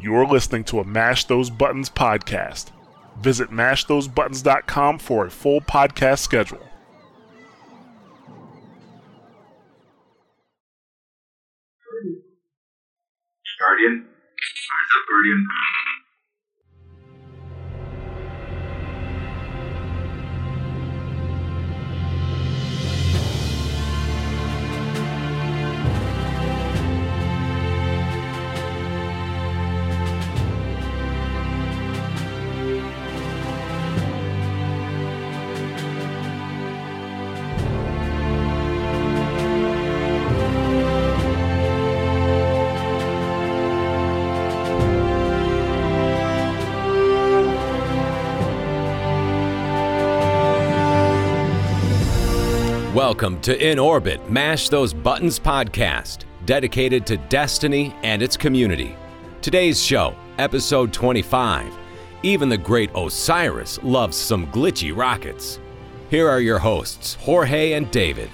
You're listening to a Mash Those Buttons podcast. Visit mashthosebuttons.com for a full podcast schedule. Guardian? Rise up, Guardian. Welcome to In Orbit Mash Those Buttons podcast, dedicated to Destiny and its community. Today's show, episode 25. Even the great Osiris loves some glitchy rockets. Here are your hosts, Jorge and David.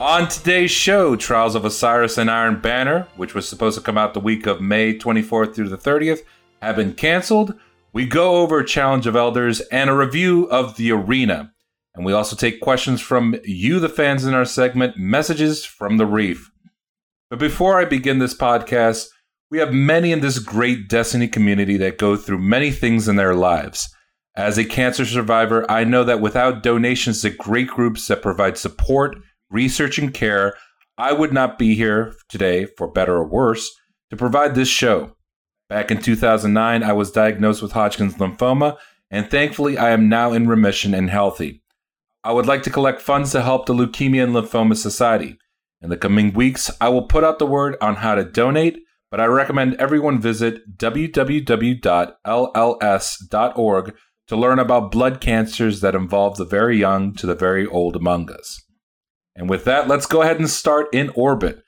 On today's show, Trials of Osiris and Iron Banner, which was supposed to come out the week of May 24th through the 30th, have been canceled. We go over Challenge of Elders and a review of the arena. And we also take questions from you, the fans, in our segment, Messages from the Reef. But before I begin this podcast, we have many in this great Destiny community that go through many things in their lives. As a cancer survivor, I know that without donations to great groups that provide support, research, and care, I would not be here today, for better or worse, to provide this show. Back in 2009, I was diagnosed with Hodgkin's lymphoma, and thankfully, I am now in remission and healthy. I would like to collect funds to help the Leukemia and Lymphoma Society. In the coming weeks, I will put out the word on how to donate, but I recommend everyone visit www.lls.org to learn about blood cancers that involve the very young to the very old among us. And with that, let's go ahead and start in orbit.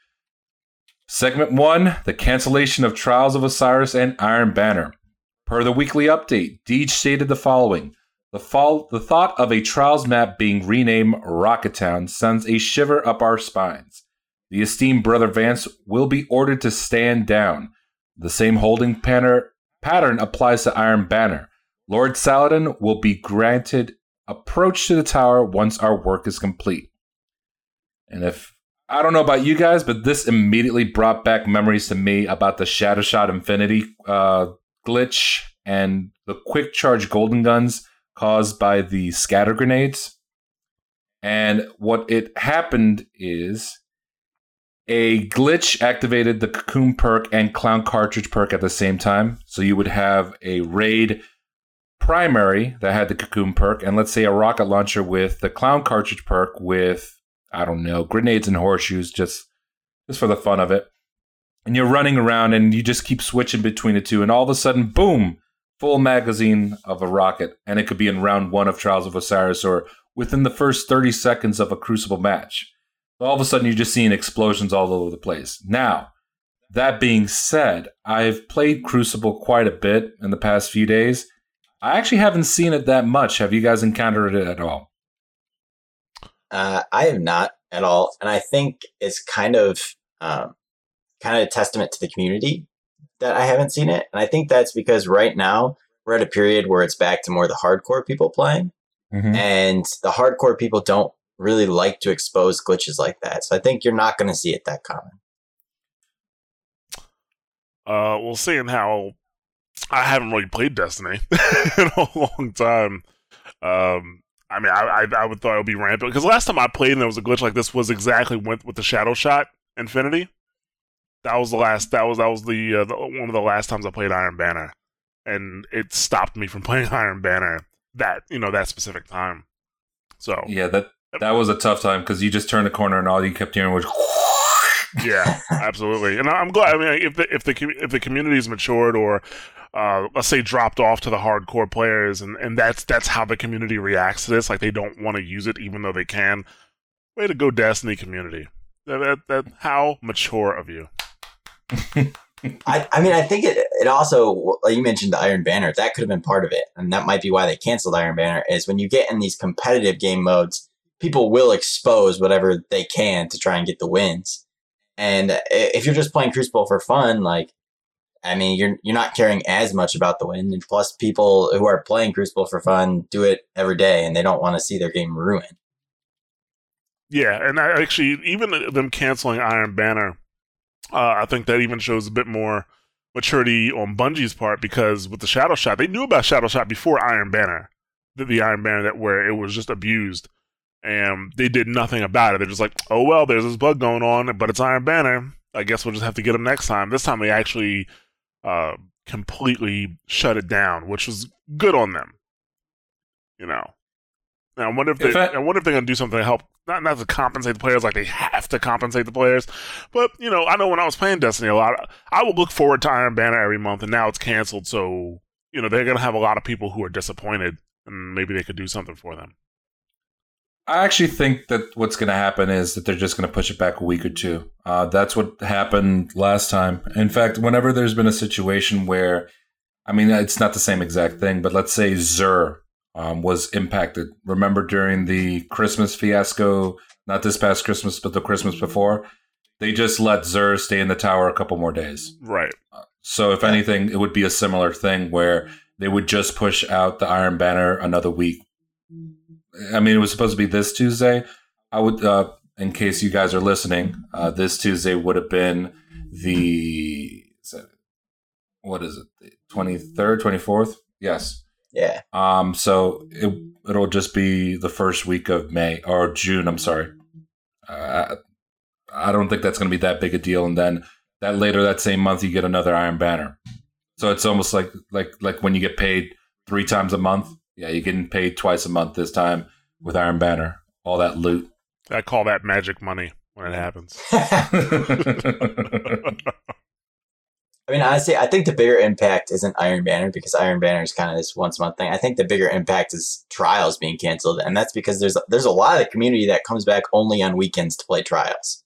Segment 1 The cancellation of Trials of Osiris and Iron Banner. Per the weekly update, Deej stated the following the, fall, the thought of a Trials map being renamed Rocketown sends a shiver up our spines. The esteemed Brother Vance will be ordered to stand down. The same holding pattern, pattern applies to Iron Banner. Lord Saladin will be granted approach to the tower once our work is complete. And if I don't know about you guys, but this immediately brought back memories to me about the Shadow Shot Infinity uh, glitch and the quick charge golden guns caused by the scatter grenades. And what it happened is a glitch activated the cocoon perk and clown cartridge perk at the same time. So you would have a raid primary that had the cocoon perk, and let's say a rocket launcher with the clown cartridge perk with I don't know grenades and horseshoes, just just for the fun of it. And you're running around and you just keep switching between the two, and all of a sudden, boom! Full magazine of a rocket, and it could be in round one of Trials of Osiris or within the first 30 seconds of a Crucible match. All of a sudden, you're just seeing explosions all over the place. Now, that being said, I've played Crucible quite a bit in the past few days. I actually haven't seen it that much. Have you guys encountered it at all? Uh, I have not at all, and I think it's kind of um, kind of a testament to the community that I haven't seen it. And I think that's because right now we're at a period where it's back to more the hardcore people playing. Mm-hmm. And the hardcore people don't really like to expose glitches like that. So I think you're not going to see it that common. Uh, well, seeing how I haven't really played Destiny in a long time, um, I mean, I, I, I would thought it would be rampant because last time I played and there was a glitch like this was exactly with with the Shadow Shot Infinity that was the last. That was that was the, uh, the, one of the last times I played Iron Banner, and it stopped me from playing Iron Banner that you know that specific time. So yeah, that that was a tough time because you just turned the corner and all you kept hearing was. yeah, absolutely, and I'm glad. I mean, if the if the if the community's matured or uh, let's say dropped off to the hardcore players, and, and that's that's how the community reacts to this. Like they don't want to use it, even though they can. Way to go, Destiny community. That, that, that how mature of you. I, I mean, I think it, it also, like you mentioned the Iron Banner, that could have been part of it. And that might be why they canceled Iron Banner is when you get in these competitive game modes, people will expose whatever they can to try and get the wins. And if you're just playing Crucible for fun, like, I mean, you're you're not caring as much about the win. And plus, people who are playing Crucible for fun do it every day, and they don't want to see their game ruined. Yeah, and I actually, even them canceling Iron Banner, uh, I think that even shows a bit more maturity on Bungie's part because with the Shadow Shot, they knew about Shadow Shot before Iron Banner, the, the Iron Banner that where it was just abused, and they did nothing about it. They're just like, oh well, there's this bug going on, but it's Iron Banner. I guess we'll just have to get them next time. This time they actually uh, completely shut it down, which was good on them. You know. Now, I wonder if they, If I- I wonder if they're gonna do something to help, not not to compensate the players like they have to compensate the players, but you know, I know when I was playing Destiny a lot, I would look forward to Iron Banner every month, and now it's canceled, so you know they're gonna have a lot of people who are disappointed, and maybe they could do something for them. I actually think that what's going to happen is that they're just going to push it back a week or two. Uh, that's what happened last time. In fact, whenever there's been a situation where, I mean, it's not the same exact thing, but let's say Xur um, was impacted. Remember during the Christmas fiasco, not this past Christmas, but the Christmas before, they just let Xur stay in the tower a couple more days. Right. So, if anything, it would be a similar thing where they would just push out the Iron Banner another week. I mean, it was supposed to be this Tuesday. I would, uh, in case you guys are listening, uh, this Tuesday would have been the what is it, the twenty third, twenty fourth? Yes. Yeah, Um. So it it'll just be the first week of May or June. I'm sorry. Uh, I don't think that's going to be that big a deal. And then that later that same month, you get another Iron Banner. So it's almost like like like when you get paid three times a month. Yeah, you're getting paid twice a month this time with Iron Banner. All that loot. I call that magic money when it happens. I mean, honestly, I think the bigger impact isn't Iron Banner because Iron Banner is kind of this once a month thing. I think the bigger impact is trials being canceled, and that's because there's there's a lot of the community that comes back only on weekends to play trials,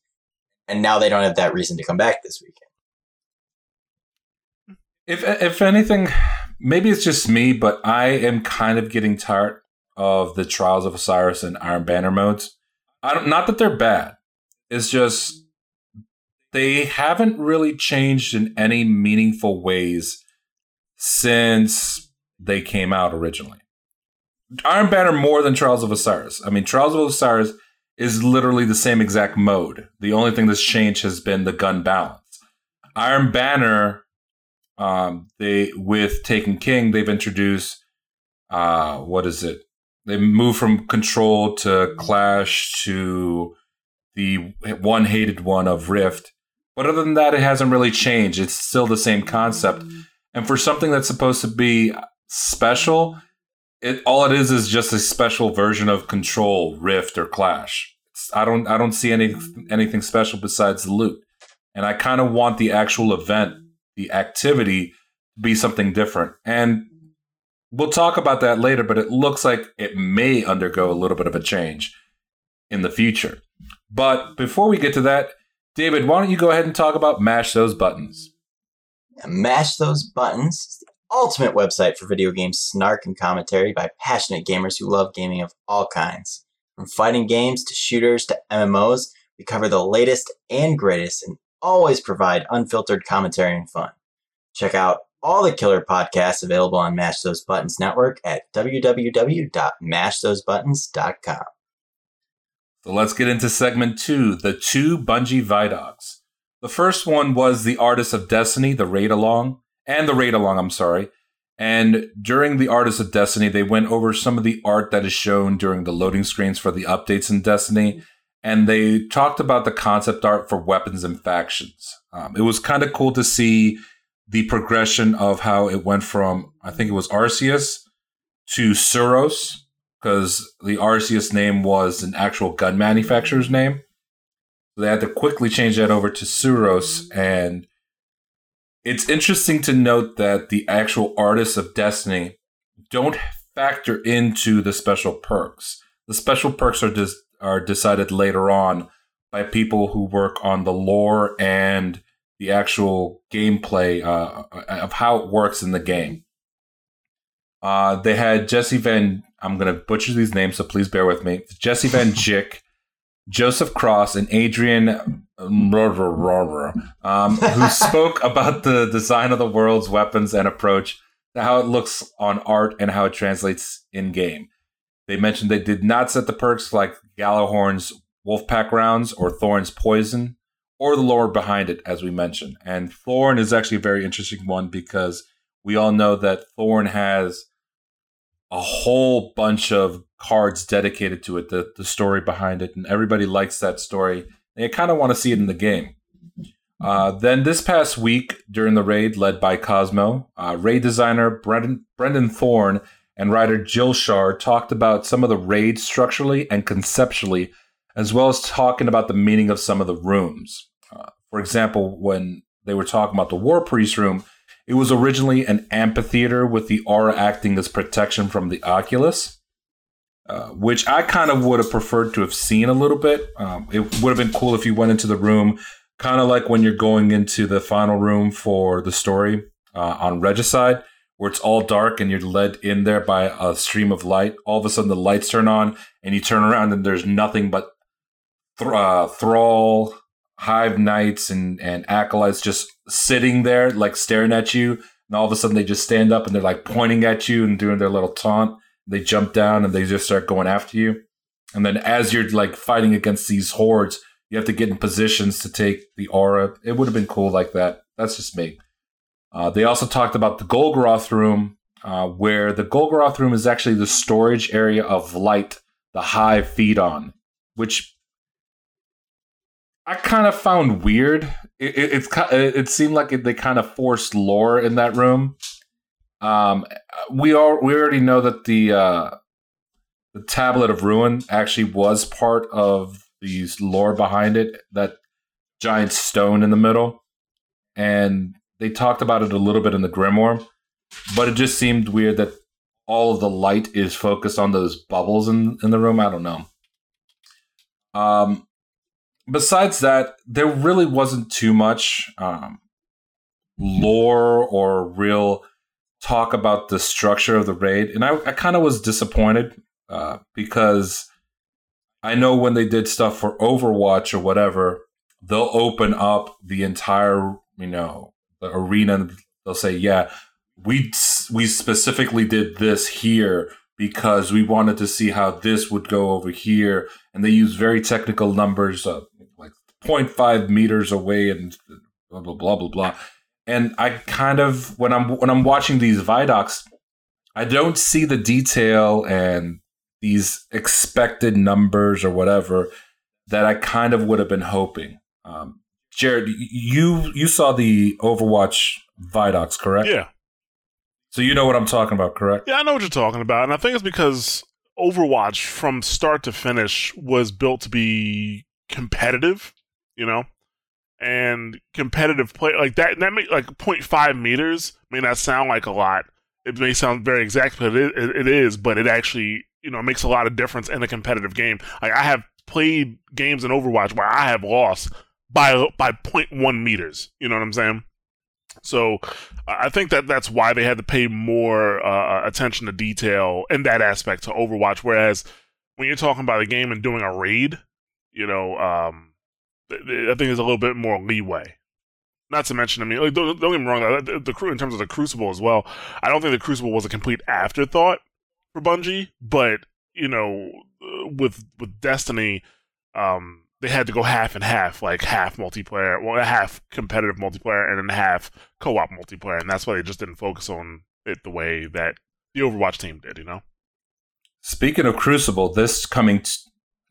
and now they don't have that reason to come back this weekend. If if anything, maybe it's just me, but I am kind of getting tired of the Trials of Osiris and Iron Banner modes. I don't not that they're bad. It's just they haven't really changed in any meaningful ways since they came out originally. Iron Banner more than Trials of Osiris. I mean, Trials of Osiris is literally the same exact mode. The only thing that's changed has been the gun balance. Iron Banner um, they with Taken King, they've introduced uh, what is it? They move from Control to Clash to the one hated one of Rift. But other than that, it hasn't really changed. It's still the same concept. And for something that's supposed to be special, it all it is is just a special version of Control, Rift, or Clash. It's, I don't I don't see any anything special besides the loot. And I kind of want the actual event the activity to be something different. And we'll talk about that later, but it looks like it may undergo a little bit of a change in the future. But before we get to that, David, why don't you go ahead and talk about Mash Those Buttons? Mash Those Buttons is the ultimate website for video game snark and commentary by passionate gamers who love gaming of all kinds. From fighting games to shooters to MMOs, we cover the latest and greatest and always provide unfiltered commentary and fun. Check out all the killer podcasts available on Mash Those Buttons Network at www.mashthosebuttons.com. So let's get into segment two the two Bungie Vidocs. The first one was the Artist of Destiny, the raid along, and the raid along, I'm sorry. And during the Artist of Destiny, they went over some of the art that is shown during the loading screens for the updates in Destiny. And they talked about the concept art for weapons and factions. Um, it was kind of cool to see the progression of how it went from, I think it was Arceus to Suros, because the Arceus name was an actual gun manufacturer's name. So they had to quickly change that over to Suros. And it's interesting to note that the actual artists of Destiny don't factor into the special perks. The special perks are dis- are decided later on by people who work on the lore and the actual gameplay uh, of how it works in the game. Uh, they had Jesse Van. I'm gonna butcher these names, so please bear with me. Jesse Van Jick, Joseph Cross and Adrian um, who spoke about the design of the world's weapons and approach, how it looks on art, and how it translates in game. They mentioned they did not set the perks like Gjallarhorn's Wolfpack rounds or Thorn's poison or the lore behind it, as we mentioned. And Thorn is actually a very interesting one because we all know that Thorn has a whole bunch of cards dedicated to it, the, the story behind it, and everybody likes that story. They kind of want to see it in the game. Uh, then this past week during the raid led by Cozmo, uh, raid designer Brendan, Brendan Thorn and writer Jill Scharr talked about some of the raid structurally and conceptually, as well as talking about the meaning of some of the rooms. Uh, for example, when they were talking about the War Priest room, it was originally an amphitheater with the aura acting as protection from the Oculus, uh, which I kind of would have preferred to have seen a little bit. Um, it would have been cool if you went into the room, kind of like when you're going into the final room for the story uh, on Regicide, where it's all dark and you're led in there by a stream of light. All of a sudden, the lights turn on, and you turn around, and there's nothing but th- uh, Thrall, hive knights and and acolytes just sitting there like staring at you. And all of a sudden they just stand up and they're like pointing at you and doing their little taunt. They jump down and they just start going after you. And then as you're like fighting against these hordes you have to get in positions to take the aura. It would have been cool like that. That's just me. Uh, they also talked about the golgoroth room uh, where the golgoroth room is actually the storage area of light the hive feed on which I kind of found weird. It, it, it's it seemed like it, they kind of forced lore in that room. Um, we all we already know that the uh, the tablet of ruin actually was part of the lore behind it. That giant stone in the middle, and they talked about it a little bit in the grimoire, but it just seemed weird that all of the light is focused on those bubbles in in the room. I don't know. Um, besides that, there really wasn't too much um, lore or real talk about the structure of the raid, and I, I kind of was disappointed uh, because I know when they did stuff for Overwatch or whatever, they'll open up the entire you know the arena. They'll say, "Yeah, we we specifically did this here." Because we wanted to see how this would go over here, and they use very technical numbers, uh, 0.5 meters away and blah blah blah blah blah. And I kind of when I'm when I'm watching these Vidocs, I don't see the detail and these expected numbers or whatever that I kind of would have been hoping. Um, Jared, you you saw the Overwatch Vidocs, correct? Yeah. So you know what I'm talking about, correct? Yeah, I know what you're talking about, and I think it's because Overwatch from start to finish was built to be competitive you know, and competitive play like that. That make like 0.5 meters may not sound like a lot. It may sound very exact, but it, it, it is. But it actually, you know, makes a lot of difference in a competitive game. Like I have played games in Overwatch where I have lost by by 0.1 meters. You know what I'm saying? So I think that that's why they had to pay more uh, attention to detail in that aspect to Overwatch. Whereas when you're talking about a game and doing a raid, you know, um, I think there's a little bit more leeway. Not to mention, I mean, like, don't, don't, get me wrong, the, the crew in terms of the Crucible as well. I don't think the Crucible was a complete afterthought for Bungie, but you know, uh, with with Destiny, um, they had to go half and half, like half multiplayer, well, half competitive multiplayer, and then half co-op multiplayer, and that's why they just didn't focus on it the way that the Overwatch team did. You know. Speaking of Crucible, this coming t-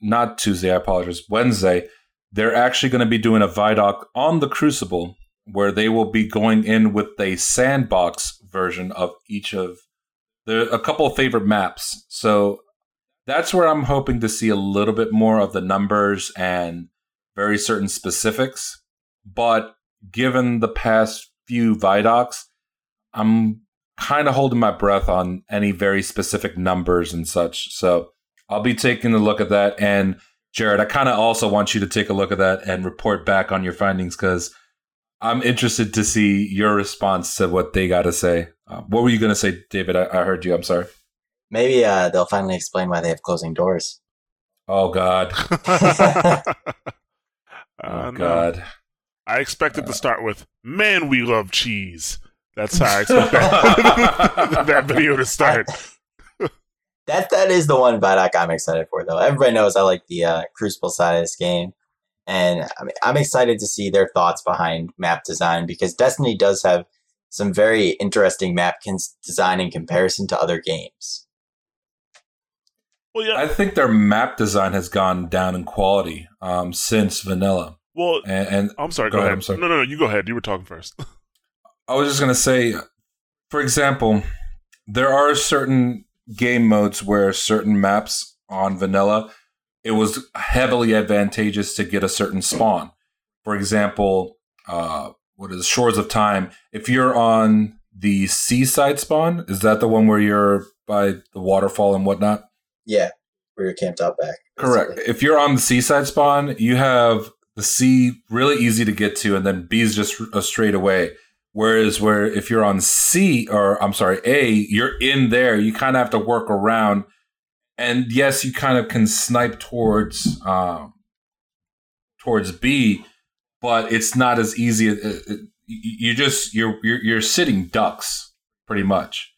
not Tuesday, I apologize, Wednesday they're actually going to be doing a Vidoc on the Crucible where they will be going in with a sandbox version of each of the a couple of favorite maps. So that's where I'm hoping to see a little bit more of the numbers and very certain specifics. But given the past few Vidocs, I'm kind of holding my breath on any very specific numbers and such. So I'll be taking a look at that and Jared, I kind of also want you to take a look at that and report back on your findings because I'm interested to see your response to what they got to say. Uh, what were you going to say, David? I-, I, heard you. I'm sorry. Maybe uh, they'll finally explain why they have closing doors. Oh God. Uh, Oh no. God. I expected to start with "Man, we love cheese." That's how I expect that, that video to start. That that is the one Vidoc I'm excited for though. Everybody knows I like the uh, Crucible side of this game, and I mean, I'm excited to see their thoughts behind map design because Destiny does have some very interesting map cons- design in comparison to other games. Well, yeah. I think their map design has gone down in quality um, since vanilla. well, And, and I'm sorry. Go Go, ahead, ahead. I'm sorry. No, no, no. You go ahead. You were talking first. I was just gonna say, for example, there are certain game modes where certain maps on vanilla, it was heavily advantageous to get a certain spawn. For example, uh, what is Shores of Time? If you're on the seaside spawn, is that the one where you're by the waterfall and whatnot? Yeah, where you're camped out back. Correct. If you're on the seaside spawn, you have the sea really easy to get to, and then B is just a straight away. Whereas, where if you're on C or I'm sorry A, you're in there. You kind of have to work around, and yes, you kind of can snipe towards um, towards B, but it's not as easy. It- it- You just you're you're, you're sitting ducks pretty much.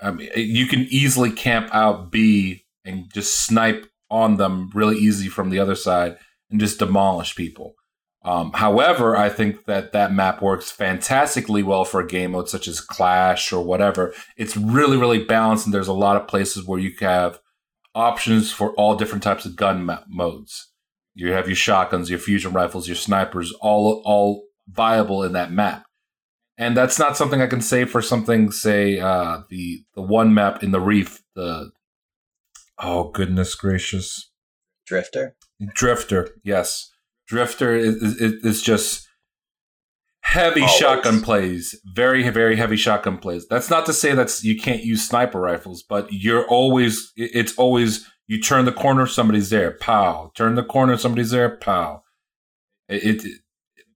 I mean, you can easily camp out B and just snipe on them really easy from the other side and just demolish people. Um, however, I think that that map works fantastically well for a game mode such as Clash or whatever. It's really, really balanced, and there's a lot of places where you have options for all different types of gun ma- modes. You have your shotguns, your fusion rifles, your snipers, all all viable in that map. And that's not something I can say for something, say uh, the the one map in the Reef, the oh goodness gracious, Drifter. Drifter, yes. Drifter is, is, is just heavy Always. shotgun plays, very very heavy shotgun plays. That's not to say that's you can't use sniper rifles, but you're always it's always you turn the corner, somebody's there, pow. Turn the corner, somebody's there, pow. It it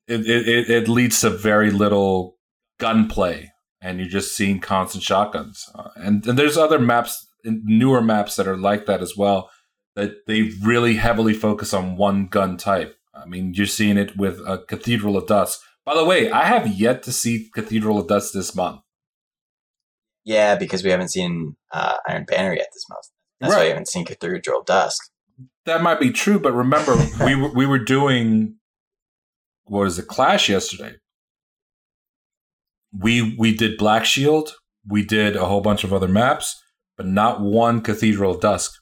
it it, it, it leads to very little gunplay, and you're just seeing constant shotguns. Uh, and, and there's other maps, newer maps that are like that as well that they really heavily focus on one gun type. I mean, you're seeing it with uh, Cathedral of Dusk. By the way, I have yet to see Cathedral of Dusk this month. Yeah, because we haven't seen uh, Iron Banner yet this month. That's why Right. we haven't seen Cathedral of Dusk. That might be true, but remember, we were, we were doing what is it, Clash yesterday. We we did Black Shield, we did a whole bunch of other maps, but not one Cathedral of Dusk.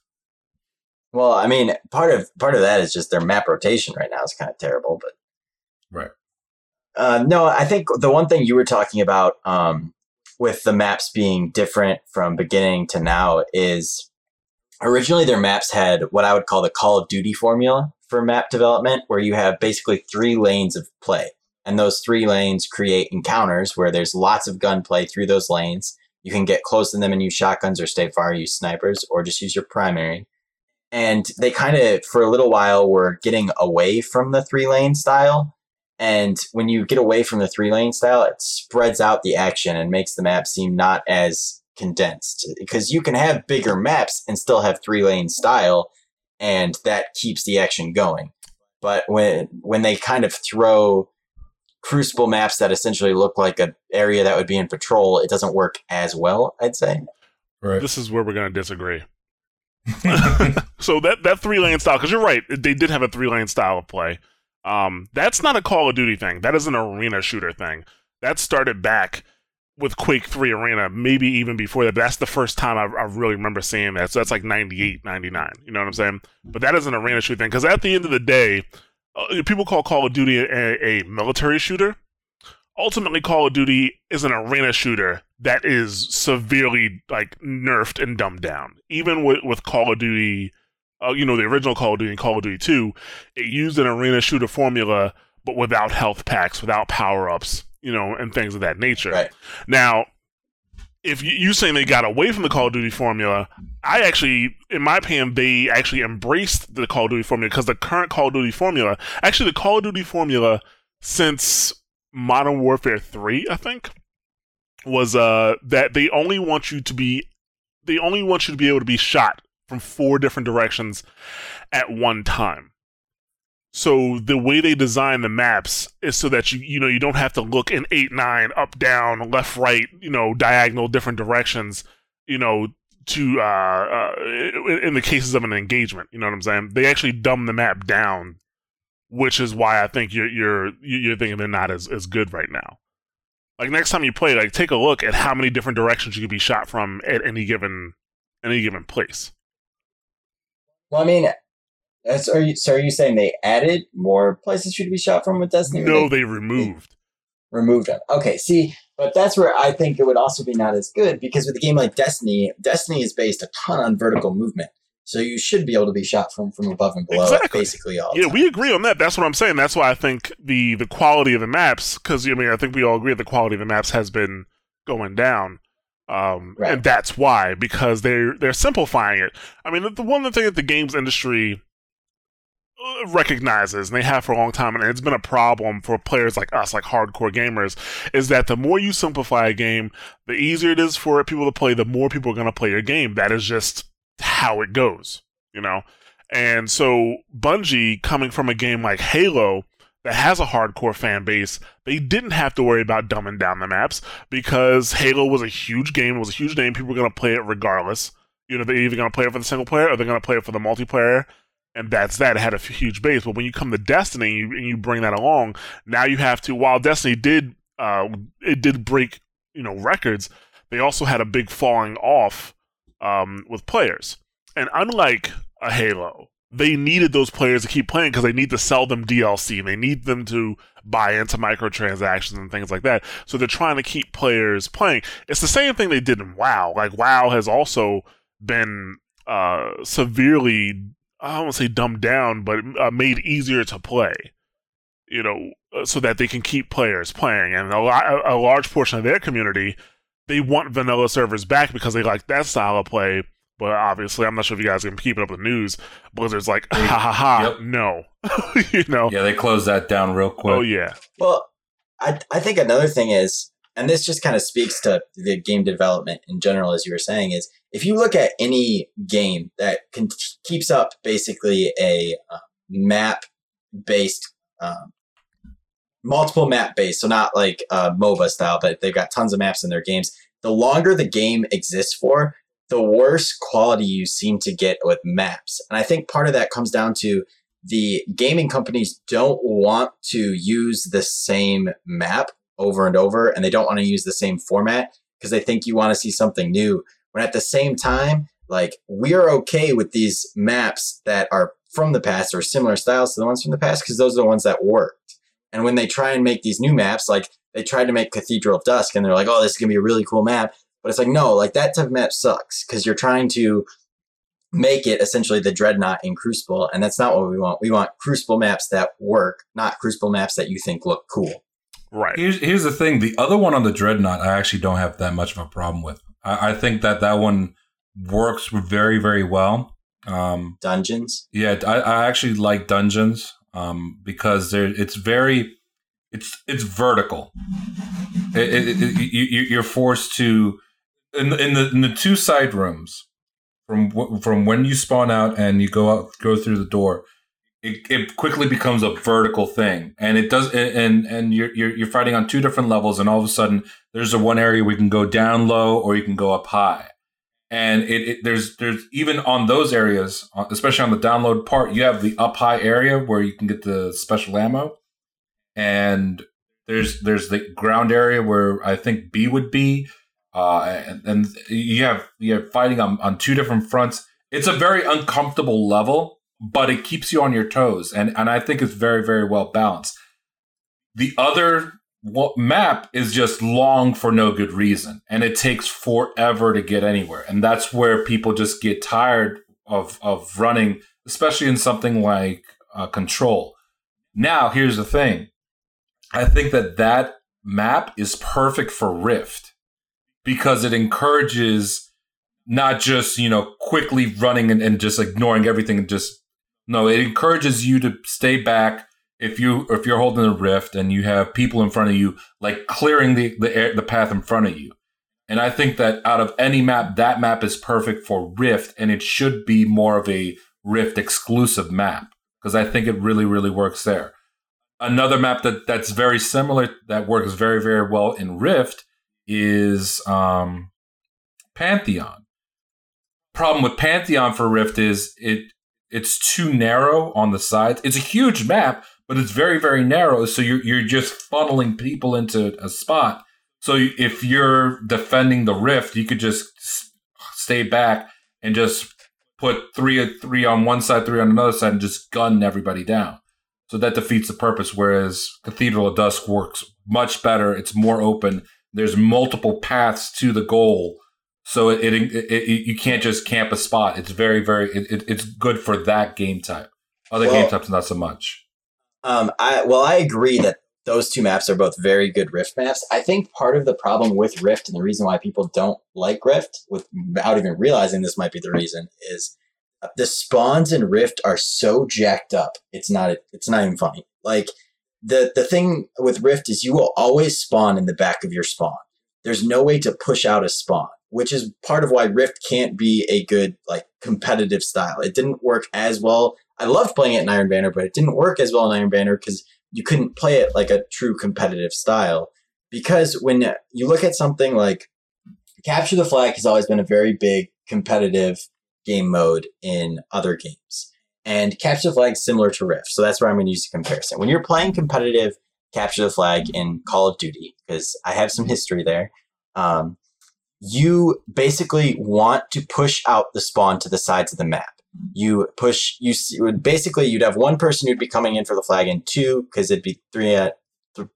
Well, I mean, part of part of that is just their map rotation right now is kind of terrible, but Right. Uh, no, I think the one thing you were talking about um, with the maps being different from beginning to now is originally their maps had what I would call the Call of Duty formula for map development, where you have basically three lanes of play. And those three lanes create encounters where there's lots of gunplay through those lanes. You can get close to them and use shotguns or stay far, use snipers, or just use your primary. And they kind of, for a little while, were getting away from the three lane style. And when you get away from the three lane style, it spreads out the action and makes the map seem not as condensed. Because you can have bigger maps and still have three lane style, and that keeps the action going. But when when they kind of throw crucible maps that essentially look like an area that would be in patrol, it doesn't work as well, I'd say. Right. This is where we're going to disagree. so that that three lane style, because you're right, they did have a three lane style of play. Um, that's not a Call of Duty thing. That is an arena shooter thing. That started back with Quake 3 Arena, maybe even before that. But that's the first time I, I really remember seeing that. So that's like 98, 99. You know what I'm saying? But that is an arena shooter thing. Because at the end of the day, uh, people call Call of Duty a, a military shooter. Ultimately, Call of Duty is an arena shooter that is severely like nerfed and dumbed down. Even with, with Call of Duty, uh, you know, the original Call of Duty and Call of Duty 2, it used an arena shooter formula, but without health packs, without power ups, you know, and things of that nature. Right. Now, if you, saying they got away from the Call of Duty formula, I actually, in my opinion, they actually embraced the Call of Duty formula because the current Call of Duty formula, actually, the Call of Duty formula since Modern Warfare 3, I think, was uh that they only want you to be they only want you to be able to be shot from four different directions at one time. So the way they design the maps is so that you you know you don't have to look in eight nine up down left right you know diagonal different directions you know to uh, uh in the cases of an engagement you know what I'm saying? They actually dumb the map down which is why I think you're you're you're thinking they're not as as good right now. Like next time you play like take a look at how many different directions you could be shot from at any given any given place. Well, I mean, that's, are you, so are you saying they added more places for you to be shot from with Destiny? no they removed removed them. Okay, see, but that's where I think it would also be not as good because with a game like Destiny, Destiny is based a ton on vertical movement. So you should be able to be shot from from above and below Exactly. basically all. Yeah, time. we agree on that. That's what I'm saying. That's why I think the the quality of the maps, because I mean, I think we all agree the quality of the maps has been going down, um, Right. and that's why because they're they're simplifying it. I mean, the, the one thing that the games industry uh, recognizes, and they have for a long time, and it's been a problem for players like us, like hardcore gamers, is that the more you simplify a game, the easier it is for people to play. The more people are going to play your game. That is just how it goes, you know. And so Bungie, coming from a game like Halo that has a hardcore fan base, they didn't have to worry about dumbing down the maps because Halo was a huge game, it was a huge name. People were going to play it regardless. You know, they're either going to play it for the single player or they're going to play it for the multiplayer. And that's that. It had a huge base. But when you come to Destiny and you, and you bring that along, now you have to. While Destiny did, uh, it did break, you know, records. They also had a big falling off um, with players. And unlike a Halo, they needed those players to keep playing because they need to sell them DLC. And they need them to buy into microtransactions and things like that. So they're trying to keep players playing. It's the same thing they did in WoW. Like WoW has also been uh, severely, I don't want to say dumbed down, but uh, made easier to play. You know, uh, so that they can keep players playing, and a, lot, a large portion of their community they want vanilla servers back because they like that style of play. But obviously, I'm not sure if you guys can keep it up with the news. Blizzard's like, ha ha ha, Yep. no, you know, Yeah, they closed that down real quick. oh yeah, Well, I I think another thing is, and this just kind of speaks to the game development in general, as you were saying, is if you look at any game that can, keeps up basically a uh, map based, um, multiple map based, so not like uh, MOBA style, but they've got tons of maps in their games. The longer the game exists for, the worse quality you seem to get with maps. And I think part of that comes down to the gaming companies don't want to use the same map over and over, and they don't want to use the same format because they think you want to see something new. When at the same time, like we are okay with these maps that are from the past or similar styles to the ones from the past because those are the ones that worked. And when they try and make these new maps, like they tried to make Cathedral of Dusk, and they're like, "Oh, this is gonna be a really cool map," but it's like, no, like that type of map sucks because you're trying to make it essentially the dreadnought in Crucible, and that's not what we want. We want Crucible maps that work, not Crucible maps that you think look cool. Right. Here's here's the thing: the other one on the Dreadnought, I actually don't have that much of a problem with. I, I think that that one works very very well. Um, Dungeons, yeah, I, I actually like dungeons um, because there it's very it's it's vertical. It, it, it, you, you- you're forced to in the, in the in the two side rooms from wh- from when you spawn out and you go out go through the door. It, it quickly becomes a vertical thing, and it does. And and you're, you're you're fighting on two different levels, and all of a sudden there's a one area we can go down low or you can go up high and it, it there's there's even on those areas, uh, especially on the download part, you have the up high area where you can get the special ammo, and there's there's the ground area where I think B would be, uh, and, and you have you have fighting on on two different fronts. It's a very uncomfortable level, but it keeps you on your toes, and and I think it's very very well balanced. The other map is just long for no good reason and it takes forever to get anywhere and that's where people just get tired of of running especially in something like uh, control now here's the thing i think that that map is perfect for rift because it encourages not just you know quickly running and, and just ignoring everything and just no it encourages you to stay back if you if you're holding a rift and you have people in front of you like clearing the the air, the path in front of you And I think that out of any map, that map is perfect for Rift, and it should be more of a Rift exclusive map because I think it really, really works there. Another map that that's very similar that works very, very well in Rift is um, Pantheon. Problem with Pantheon for Rift is it it's too narrow on the sides. It's a huge map, but it's very, very narrow. So you're you're just funneling people into a spot. So if you're defending the rift, you could just stay back and just put three three on one side, three on another side, and just gun everybody down. So that defeats the purpose. Whereas Cathedral of Dusk works much better. It's more open. There's multiple paths to the goal, so it, it, it, it you can't just camp a spot. It's very very it's good for that game type. Other well, game types not so much. Um, I well I agree that those two maps are both very good Rift maps. I think part of the problem with Rift and the reason why people don't like Rift, without even realizing this might be the reason, is uh, the spawns in Rift are so jacked up. It's not. It's not even funny. Like the the thing with Rift is you will always spawn in the back of your spawn. There's no way to push out a spawn, which is part of why Rift can't be a good like competitive style. It didn't work as well. I loved playing it in Iron Banner, but it didn't work as well in Iron Banner because you couldn't play it like a true competitive style because when you look at something like capture the flag has always been a very big competitive game mode in other games and capture the flag similar to rift so that's where i'm going to use the comparison when you're playing competitive capture the flag in call of duty because i have some history there um, you basically want to push out the spawn to the sides of the map. Mm-hmm. You push you would basically you'd have one person who'd be coming in for the flag and two because it'd be three at th-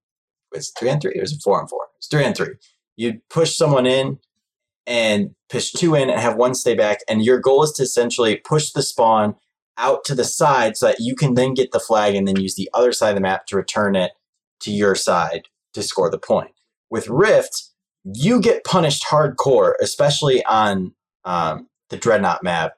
was three and three It was four and four it's three and three. You'd push someone in and push two in and have one stay back and your goal is to essentially push the spawn out to the side so that you can then get the flag and then use the other side of the map to return it to your side to score the point. With rift you get punished hardcore especially on um, the dreadnought map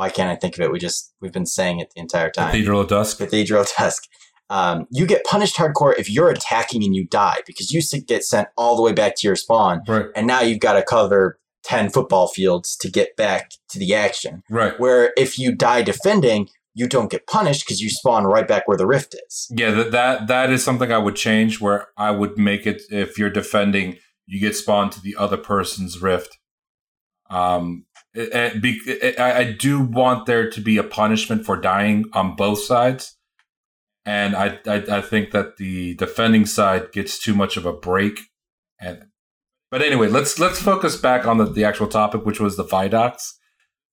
why can't I think of it? We just we've been saying it the entire time. Cathedral of Dusk. Cathedral of Dusk. Um, you get punished hardcore if you're attacking and you die because you get sent all the way back to your spawn, right. and now you've got to cover ten football fields to get back to the action. Right. Where if you die defending, you don't get punished because you spawn right back where the rift is. Yeah, that, that that is something I would change. Where I would make it if you're defending, you get spawned to the other person's rift. Um, I do want there to be a punishment for dying on both sides, and I, I, I think that the defending side gets too much of a break. And but anyway, let's let's focus back on the, the actual topic, which was the Vidocs.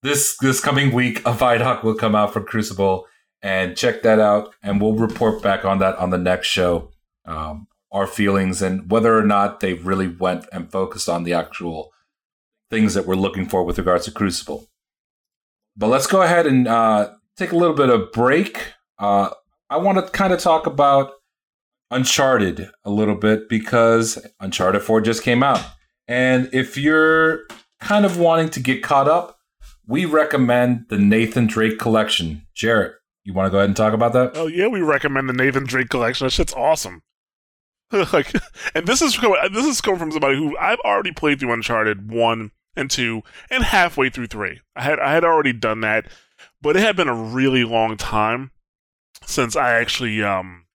This this coming week, a Vidoc will come out from Crucible, and check that out, and we'll report back on that on the next show. Um, our feelings and whether or not they really went and focused on the actual things that we're looking for with regards to Crucible. But let's go ahead and uh, take a little bit of break. Uh, I want to kind of talk about Uncharted a little bit because Uncharted 4 just came out. And if you're kind of wanting to get caught up, we recommend the Nathan Drake collection. Jarrett, you want to go ahead and talk about that? Oh yeah, we recommend the Nathan Drake collection. That shit's awesome. like, and this is coming, this is coming from somebody who I've already played through Uncharted one and two and halfway through three. I had I had already done that, but it had been a really long time since I actually um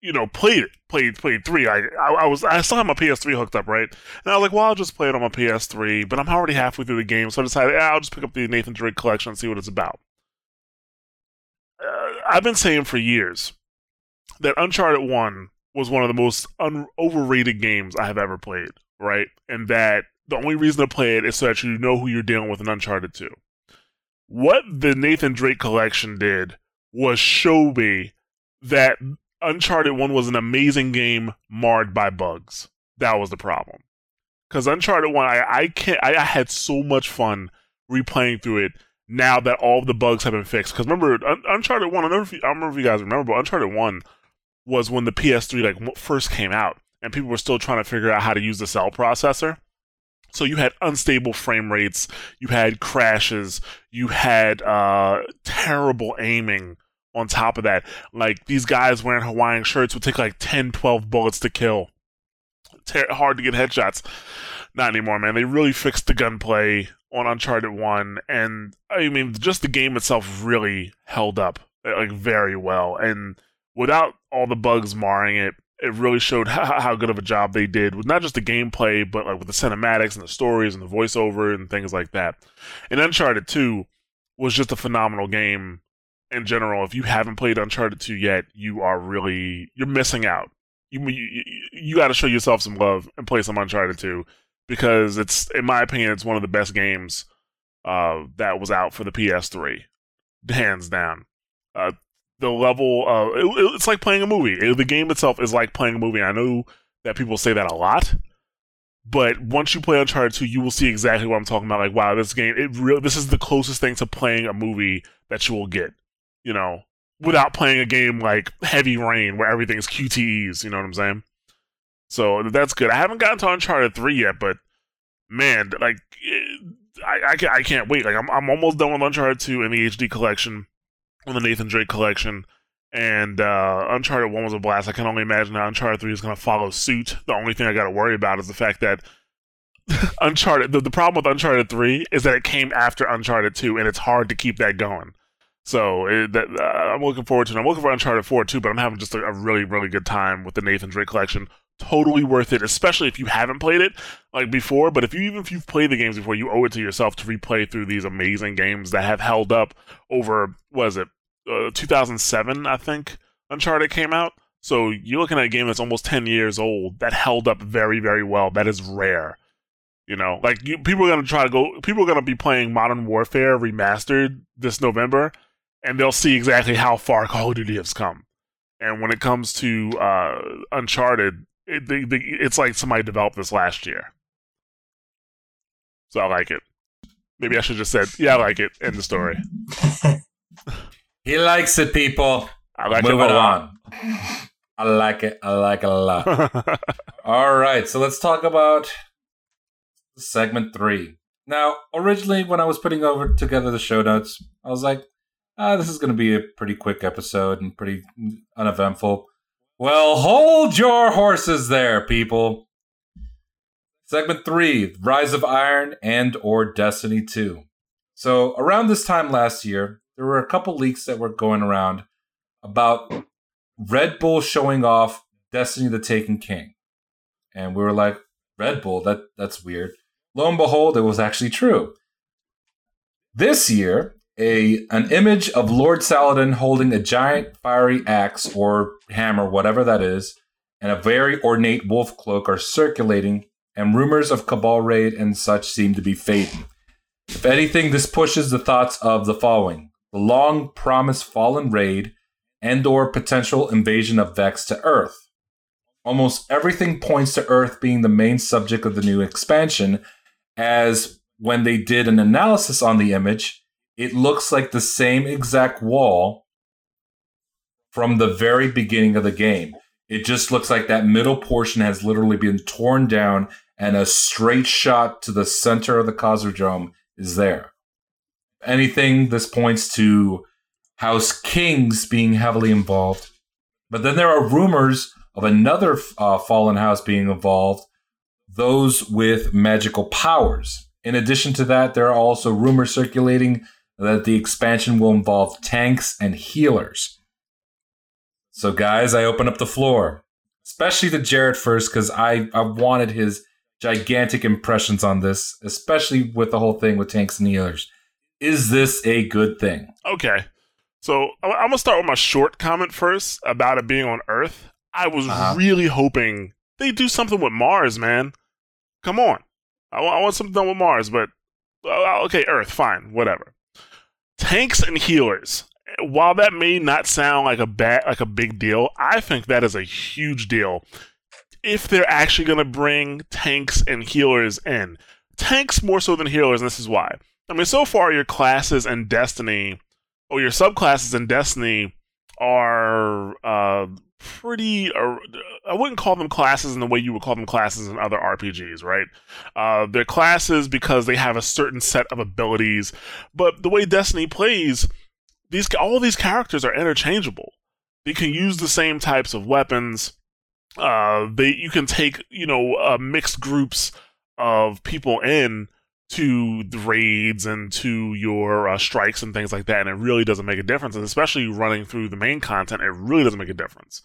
you know played it played played three. I, I, I was I still had my PS3 hooked up right, and I was like, well, I'll just play it on my PS3. But I'm already halfway through the game, so I decided I'll just pick up the Nathan Drake collection and see what it's about. Uh, I've been saying for years that Uncharted One was one of the most un- overrated games I have ever played, right? And that the only reason to play it is so that you know who you're dealing with in Uncharted 2. What the Nathan Drake collection did was show me that Uncharted 1 was an amazing game marred by bugs. That was the problem. Because Uncharted 1, I, I can't I, I, had so much fun replaying through it now that all the bugs have been fixed. Because remember, Un- Uncharted 1, I don't, know if you, I don't remember if you guys remember, but Uncharted 1 was when the PS3 like first came out and people were still trying to figure out how to use the cell processor. So you had unstable frame rates, you had crashes, you had uh, terrible aiming on top of that. Like these guys wearing Hawaiian shirts would take like 10, 12 bullets to kill. ter- hard to get headshots. Not anymore, man. They really fixed the gunplay on Uncharted One, and I mean, just the game itself really held up like very well, and without all the bugs marring it, it really showed how, how good of a job they did with not just the gameplay, but like with the cinematics and the stories and the voiceover and things like that. And Uncharted 2 was just a phenomenal game in general. If you haven't played Uncharted 2 yet, you are really you're missing out. You you, you got to show yourself some love and play some Uncharted 2 because it's in my opinion it's one of the best games uh, that was out for the PS3, hands down. Uh, the level of it, it's like playing a movie. It, the game itself is like playing a movie. I know that people say that a lot, but once you play Uncharted 2, you will see exactly what I'm talking about. Like, wow, this game, it real. This is the closest thing to playing a movie that you will get. You know, without playing a game like Heavy Rain, where everything is QTEs. You know what I'm saying? So that's good. I haven't gotten to Uncharted 3 yet, but man, like, eh, I, I, I can't wait. Like, I'm, I'm almost done with Uncharted 2 in the HD collection on the Nathan Drake collection. And uh, Uncharted 1 was a blast. I can only imagine Uncharted 3 is going to follow suit. The only thing I got to worry about is the fact that Uncharted, the, the problem with Uncharted 3 is that it came after Uncharted 2, and it's hard to keep that going. So it, that, uh, I'm looking forward to it. I'm looking for Uncharted 4 too, but I'm having just a, a, really, really good time with the Nathan Drake collection. Totally worth it, especially if you haven't played it like before. But if you even if you've played the games before, you owe it to yourself to replay through these amazing games that have held up over was it, uh, 2007, I think Uncharted came out. So you're looking at a game that's almost 10 years old that held up very, very well. That is rare. You know, like you, people are gonna try to go. People are gonna be playing Modern Warfare remastered this November, and they'll see exactly how far Call of Duty has come. And when it comes to uh, Uncharted, it, they, they, it's like somebody developed this last year. So I like it. Maybe I should just said, "Yeah, I like it." End the story. He likes it, people. I like Moving it lot. on. I like it. I like it a lot. All right, so let's talk about segment three. Now, originally, when I was putting over together the show notes, I was like, ah, this is going to be a pretty quick episode and pretty uneventful. Well, hold your horses there, people. Segment three: Rise of Iron and or Destiny Two. So around this time last year, there were a couple leaks that were going around about Red Bull showing off Destiny the Taken King. And we were like, Red Bull, that that's weird. Lo and behold, it was actually true. This year, a an image of Lord Saladin holding a giant fiery axe or hammer, whatever that is, and a very ornate wolf cloak are circulating, and rumors of Cabal raid and such seem to be fading. If anything, this pushes the thoughts of the following the long promised fallen raid and or potential invasion of Vex to Earth. Almost everything points to Earth being the main subject of the new expansion, as when they did an analysis on the image, it looks like the same exact wall from the very beginning of the game. It just looks like that middle portion has literally been torn down and a straight shot to the center of the Cosmodrome is there anything, this points to House Kings being heavily involved. But then there are rumors of another uh, fallen house being involved, those with magical powers. In addition to that, there are also rumors circulating that the expansion will involve tanks and healers. So, guys, I open up the floor, especially to Jared first, because I, I wanted his gigantic impressions on this, especially with the whole thing with tanks and healers is this a good thing? Okay. So I'm going to start with my short comment first about it being on Earth. I was uh-huh. really hoping they do something with Mars, man. Come on. I, I want something done with Mars, but uh, okay, Earth, fine, whatever. Tanks and healers. While that may not sound like a bad, like a big deal, I think that is a huge deal. If they're actually going to bring tanks and healers in, tanks more so than healers, and this is why. I mean, so far your classes in Destiny, or your subclasses in Destiny, are uh, pretty. Uh, I wouldn't call them classes in the way you would call them classes in other RPGs, right? Uh, they're classes because they have a certain set of abilities, but the way Destiny plays, these all these characters are interchangeable. They can use the same types of weapons. uh, they you can take you know uh, mixed groups of people in to the raids and to your uh, strikes and things like that, and it really doesn't make a difference. And especially running through the main content, it really doesn't make a difference.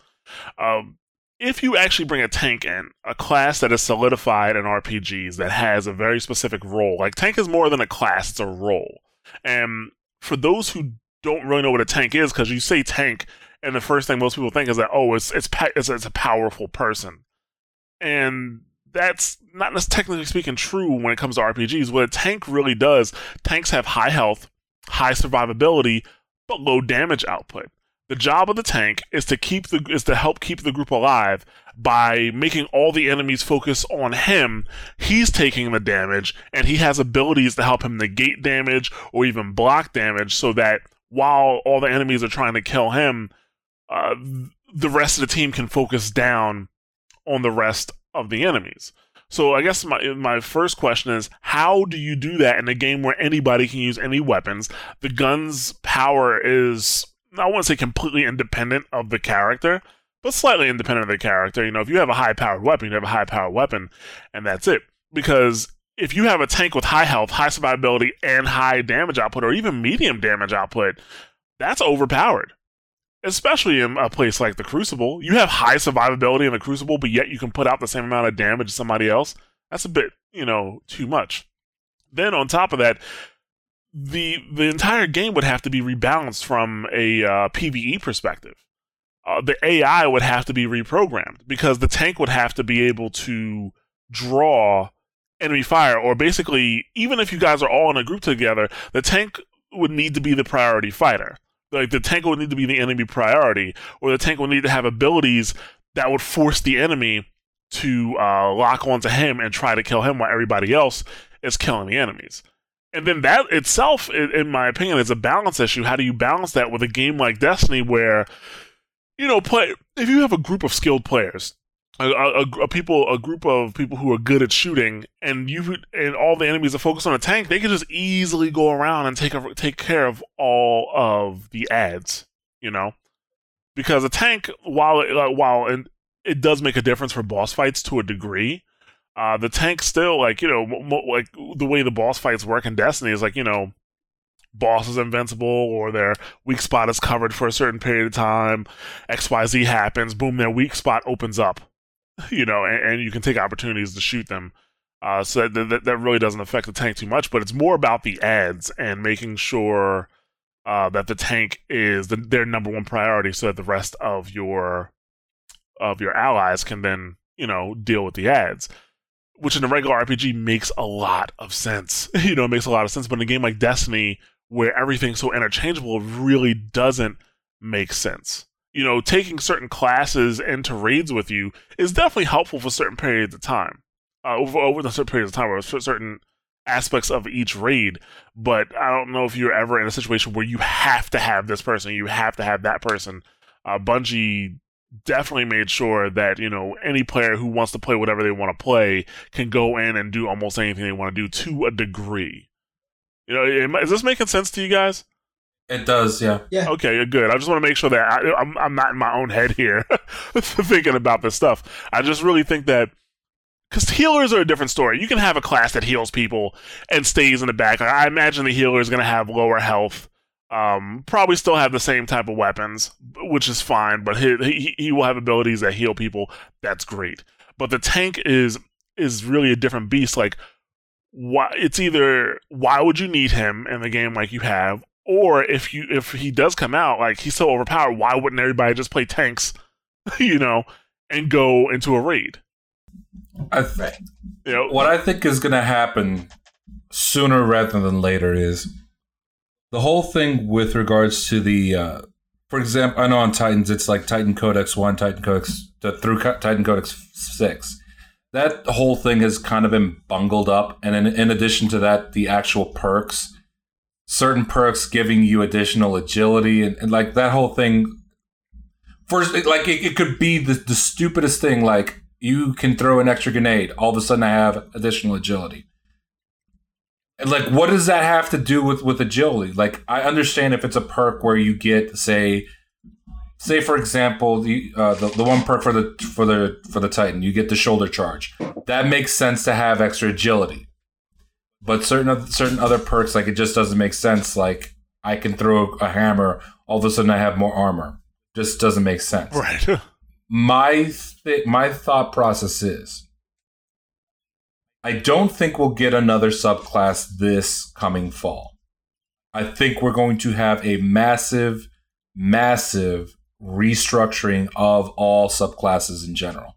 Um, if you actually bring a tank in, a class that is solidified in RPGs that has a very specific role, like tank is more than a class; it's a role. And for those who don't really know what a tank is, because you say tank, and the first thing most people think is that oh, it's it's it's, it's a powerful person, and that's not technically speaking true when it comes to RPGs. What a tank really does, tanks have high health, high survivability, but low damage output. The job of the tank is to keep the is to help keep the group alive by making all the enemies focus on him. He's taking the damage, and he has abilities to help him negate damage or even block damage, so that while all the enemies are trying to kill him, uh, the rest of the team can focus down on the rest of the enemies. So I guess my my first question is how do you do that in a game where anybody can use any weapons? The gun's power is I won't say completely independent of the character, but slightly independent of the character. You know, if you have a high powered weapon, you have a high powered weapon, and that's it. Because if you have a tank with high health, high survivability, and high damage output, or even medium damage output, that's overpowered especially in a place like the Crucible. You have high survivability in the Crucible, but yet you can put out the same amount of damage as somebody else. That's a bit, you know, too much. Then on top of that, the the entire game would have to be rebalanced from a uh, PVE perspective. Uh, the AI would have to be reprogrammed because the tank would have to be able to draw enemy fire, or basically, even if you guys are all in a group together, the tank would need to be the priority fighter like the tank would need to be the enemy priority, or the tank would need to have abilities that would force the enemy to uh, lock onto him and try to kill him while everybody else is killing the enemies. And then that itself, in my opinion, is a balance issue. How do you balance that with a game like Destiny, where you know, play if you have a group of skilled players a, a, a, people a group of people who are good at shooting and you and all the enemies are focused on a tank they can just easily go around and take a, take care of all of the ads you know? Because a tank while it, while it, it does make a difference for boss fights to a degree uh, the tank still like you know mo- like the way the boss fights work in destiny is like you know boss is invincible or their weak spot is covered for a certain period of time xyz happens boom their weak spot opens up you know, and, and, you can take opportunities to shoot them. Uh, so that, that, that really doesn't affect the tank too much, but it's more about the ads and making sure uh, that the tank is the, their number one priority, so that the rest of your of your allies can then you know deal with the ads. Which in a regular RPG makes a lot of sense. you know, it makes a lot of sense. But in a game like Destiny, where everything's so interchangeable, really doesn't make sense you know, taking certain classes into raids with you is definitely helpful for certain periods of time. Uh, over over a certain periods of time, or certain aspects of each raid. But I don't know if you're ever in a situation where you have to have this person, you have to have that person. Uh, Bungie definitely made sure that you know any player who wants to play whatever they want to play can go in and do almost anything they want to do to a degree. You know, is this making sense to you guys? It does, yeah. Yeah. Okay, good. I just want to make sure that I, I'm I'm not in my own head here thinking about this stuff. I just really think that because healers are a different story. You can have a class that heals people and stays in the back. Like, I imagine the healer is going to have lower health, um, probably still have the same type of weapons, which is fine. But he, he he will have abilities that heal people. That's great. But the tank is is really a different beast. Like why it's either why would you need him in the game like you have or if you if he does come out, like he's so overpowered, why wouldn't everybody just play tanks, you know, and go into a raid? I th- you know, what I think is going to happen sooner rather than later is the whole thing with regards to the, uh, for example, I know on Titans it's like Titan Codex One, Titan Codex through Titan Codex Six. That whole thing has kind of been bungled up, and in, in addition to that, the actual perks certain perks giving you additional agility and, and like that whole thing first like it, it could be the, the stupidest thing like you can throw an extra grenade all of a sudden i have additional agility and like what does that have to do with with agility like i understand if it's a perk where you get say say for example the, uh, the the one perk for the for the for the Titan, you get the shoulder charge. That makes sense to have extra agility. But certain certain other perks, like it just doesn't make sense. Like I can throw a hammer, all of a sudden I have more armor. Just doesn't make sense. Right. My th- my thought process is, I don't think we'll get another subclass this coming fall. I think we're going to have a massive, massive restructuring of all subclasses in general.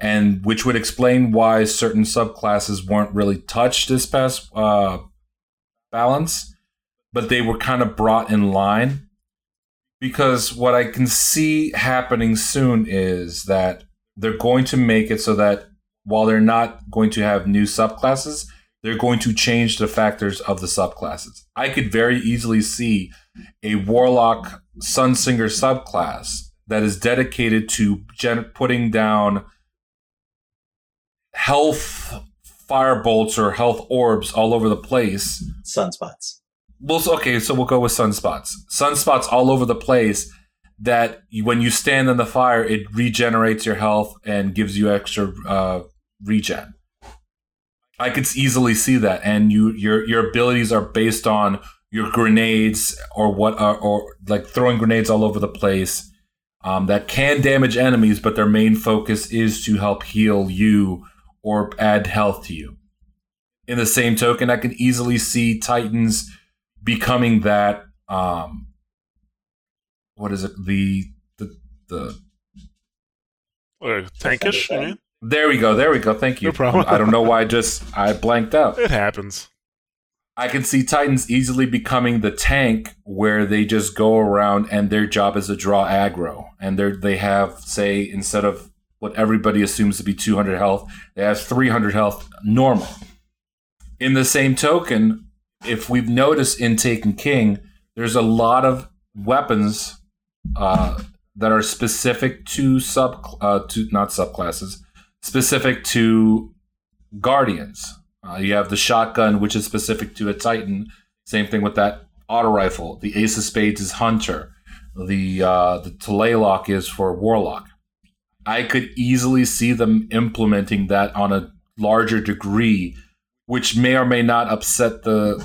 And which would explain why certain subclasses weren't really touched this past uh, balance, but they were kind of brought in line. Because what I can see happening soon is that they're going to make it so that while they're not going to have new subclasses, they're going to change the factors of the subclasses. I could very easily see a Warlock Sunsinger subclass that is dedicated to gen- putting down health firebolts or health orbs all over the place. Sunspots. Well, okay, so we'll go with sunspots. Sunspots all over the place that you, when you stand in the fire, it regenerates your health and gives you extra uh, regen. I could easily see that, and you your your abilities are based on your grenades or what are, or like throwing grenades all over the place um, that can damage enemies, but their main focus is to help heal you or add health to you. In the same token, I can easily see Titans becoming that. Um, what is it? The the the Uh, tankish? There we go. There we go. Thank you. No problem. I don't know why I just I blanked out. It happens. I can see Titans easily becoming the tank where they just go around and their job is to draw aggro. And they they have say instead of what everybody assumes to be 200 health, they have 300 health normal. In the same token, if we've noticed in Taken King, there's a lot of weapons uh, that are specific to sub uh, to not subclasses, specific to guardians. Uh, you have the shotgun, which is specific to a Titan. Same thing with that auto rifle. The Ace of Spades is Hunter. The uh, the Tlaloc is for Warlock. I could easily see them implementing that on a larger degree, which may or may not upset the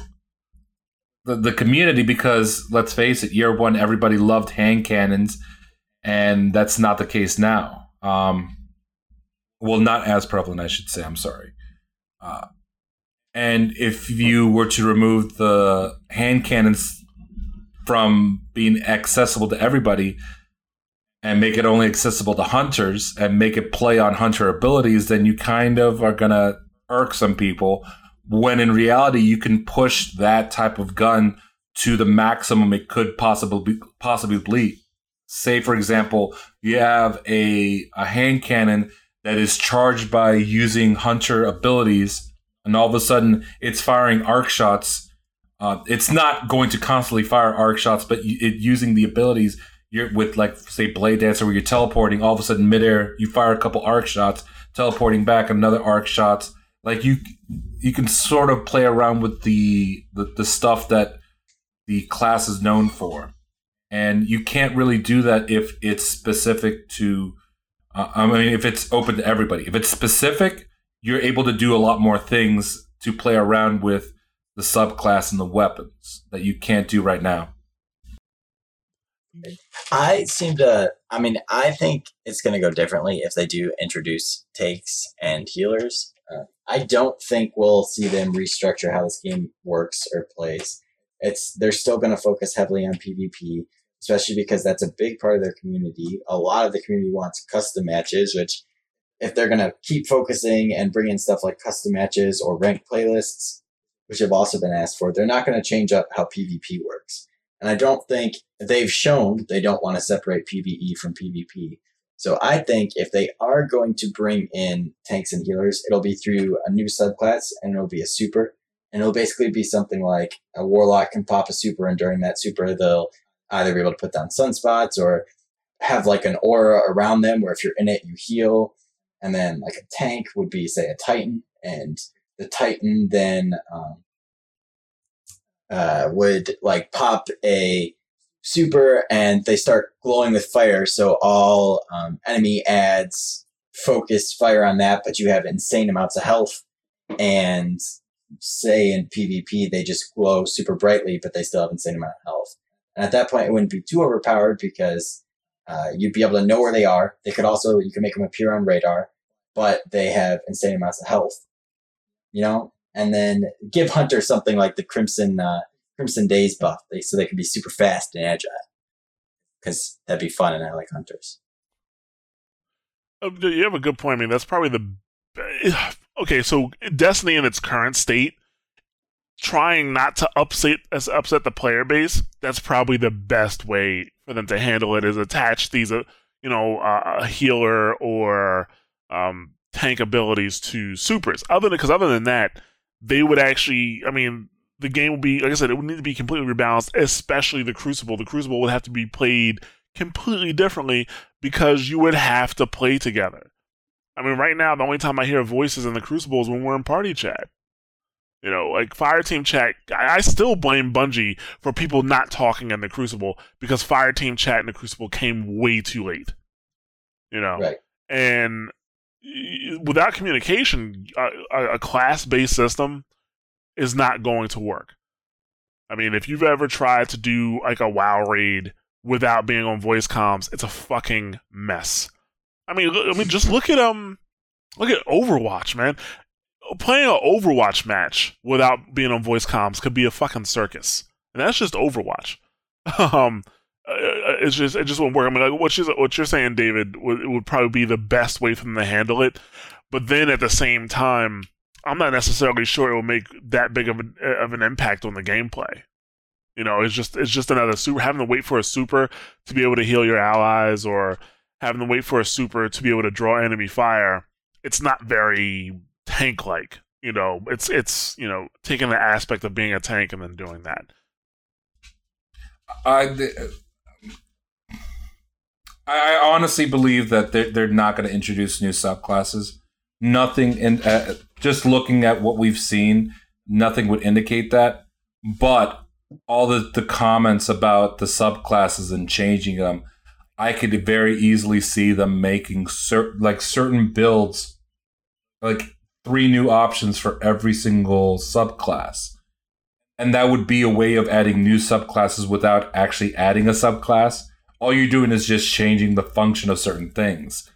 the, the community because let's face it, year one everybody loved hand cannons, and that's not the case now. Um, well, not as prevalent, I should say. I'm sorry. Uh, and if you were to remove the hand cannons from being accessible to everybody and make it only accessible to hunters and make it play on hunter abilities, then you kind of are going to irk some people. When in reality, you can push that type of gun to the maximum it could possibly possibly be. Say, for example, you have a, a hand cannon that is charged by using hunter abilities, and all of a sudden it's firing arc shots. Uh, it's not going to constantly fire arc shots, but it, using the abilities you're with, like say Blade Dancer, where you're teleporting. All of a sudden, midair, you fire a couple arc shots, teleporting back another arc shots. Like you, you can sort of play around with the the, the stuff that the class is known for, and you can't really do that if it's specific to uh, I mean, if it's open to everybody, if it's specific, you're able to do a lot more things to play around with the subclass and the weapons that you can't do right now. I seem to. I mean, I think it's going to go differently if they do introduce takes and healers. Uh, I don't think we'll see them restructure how this game works or plays. It's they're still going to focus heavily on PvP, especially because that's a big part of their community. A lot of the community wants custom matches, which if they're going to keep focusing and bring in stuff like custom matches or ranked playlists, which have also been asked for, they're not going to change up how PvP works. And I don't think they've shown they don't want to separate PvE from PvP. So I think if they are going to bring in tanks and healers, it'll be through a new subclass and it'll be a super. And it'll basically be something like a warlock can pop a super and during that super they'll either be able to put down sunspots or have like an aura around them where if you're in it you heal. And then like a tank would be say a titan and the titan then um, uh, would like pop a super and they start glowing with fire. So all um, enemy ads focus fire on that, but you have insane amounts of health. And say in PvP, they just glow super brightly, but they still have insane amount of health. And at that point, it wouldn't be too overpowered because uh, you'd be able to know where they are. They could also, you can make them appear on radar, but they have insane amounts of health. You know, and then give Hunter something like the Crimson uh, Crimson Days buff, they, so they can be super fast and agile. Because that'd be fun, and I like hunters. Uh, you have a good point. I mean, that's probably the okay. So Destiny in its current state, trying not to upset upset the player base, that's probably the best way for them to handle it. Is attach these, uh, you know, uh, a healer or um, tank abilities to supers. Other than because other than that, they would actually. I mean, the game would be like I said, it would need to be completely rebalanced, especially the Crucible. The Crucible would have to be played completely differently because you would have to play together. I mean, right now the only time I hear voices in the Crucible is when we're in party chat. You know, like Fireteam chat. I, still blame Bungie for people not talking in the Crucible because Fireteam chat in the Crucible came way too late. You know, Right. and without communication, a, a- a class-based system is not going to work. I mean, if you've ever tried to do like a WoW raid without being on voice comms, it's a fucking mess. I mean, I mean, just look at um, look at Overwatch, man. Playing an Overwatch match without being on voice comms could be a fucking circus, and that's just Overwatch. um, uh, it's just it just won't work. I mean, like what you're what you're saying, David, would, would probably be the best way for them to handle it. But then at the same time, I'm not necessarily sure it will make that big of an of an impact on the gameplay. You know, it's just it's just another super having to wait for a super to be able to heal your allies or having to wait for a super to be able to draw enemy fire. It's not very tank like. You know, it's it's you know taking the aspect of being a tank and then doing that. I, I honestly believe that they're, they're not going to introduce new subclasses. Nothing in uh, just looking at what we've seen, nothing would indicate that. But all the, the comments about the subclasses and changing them, I could very easily see them making certain like certain builds, like three new options for every single subclass and that would be a way of adding new subclasses without actually adding a subclass. All you're doing is just changing the function of certain things.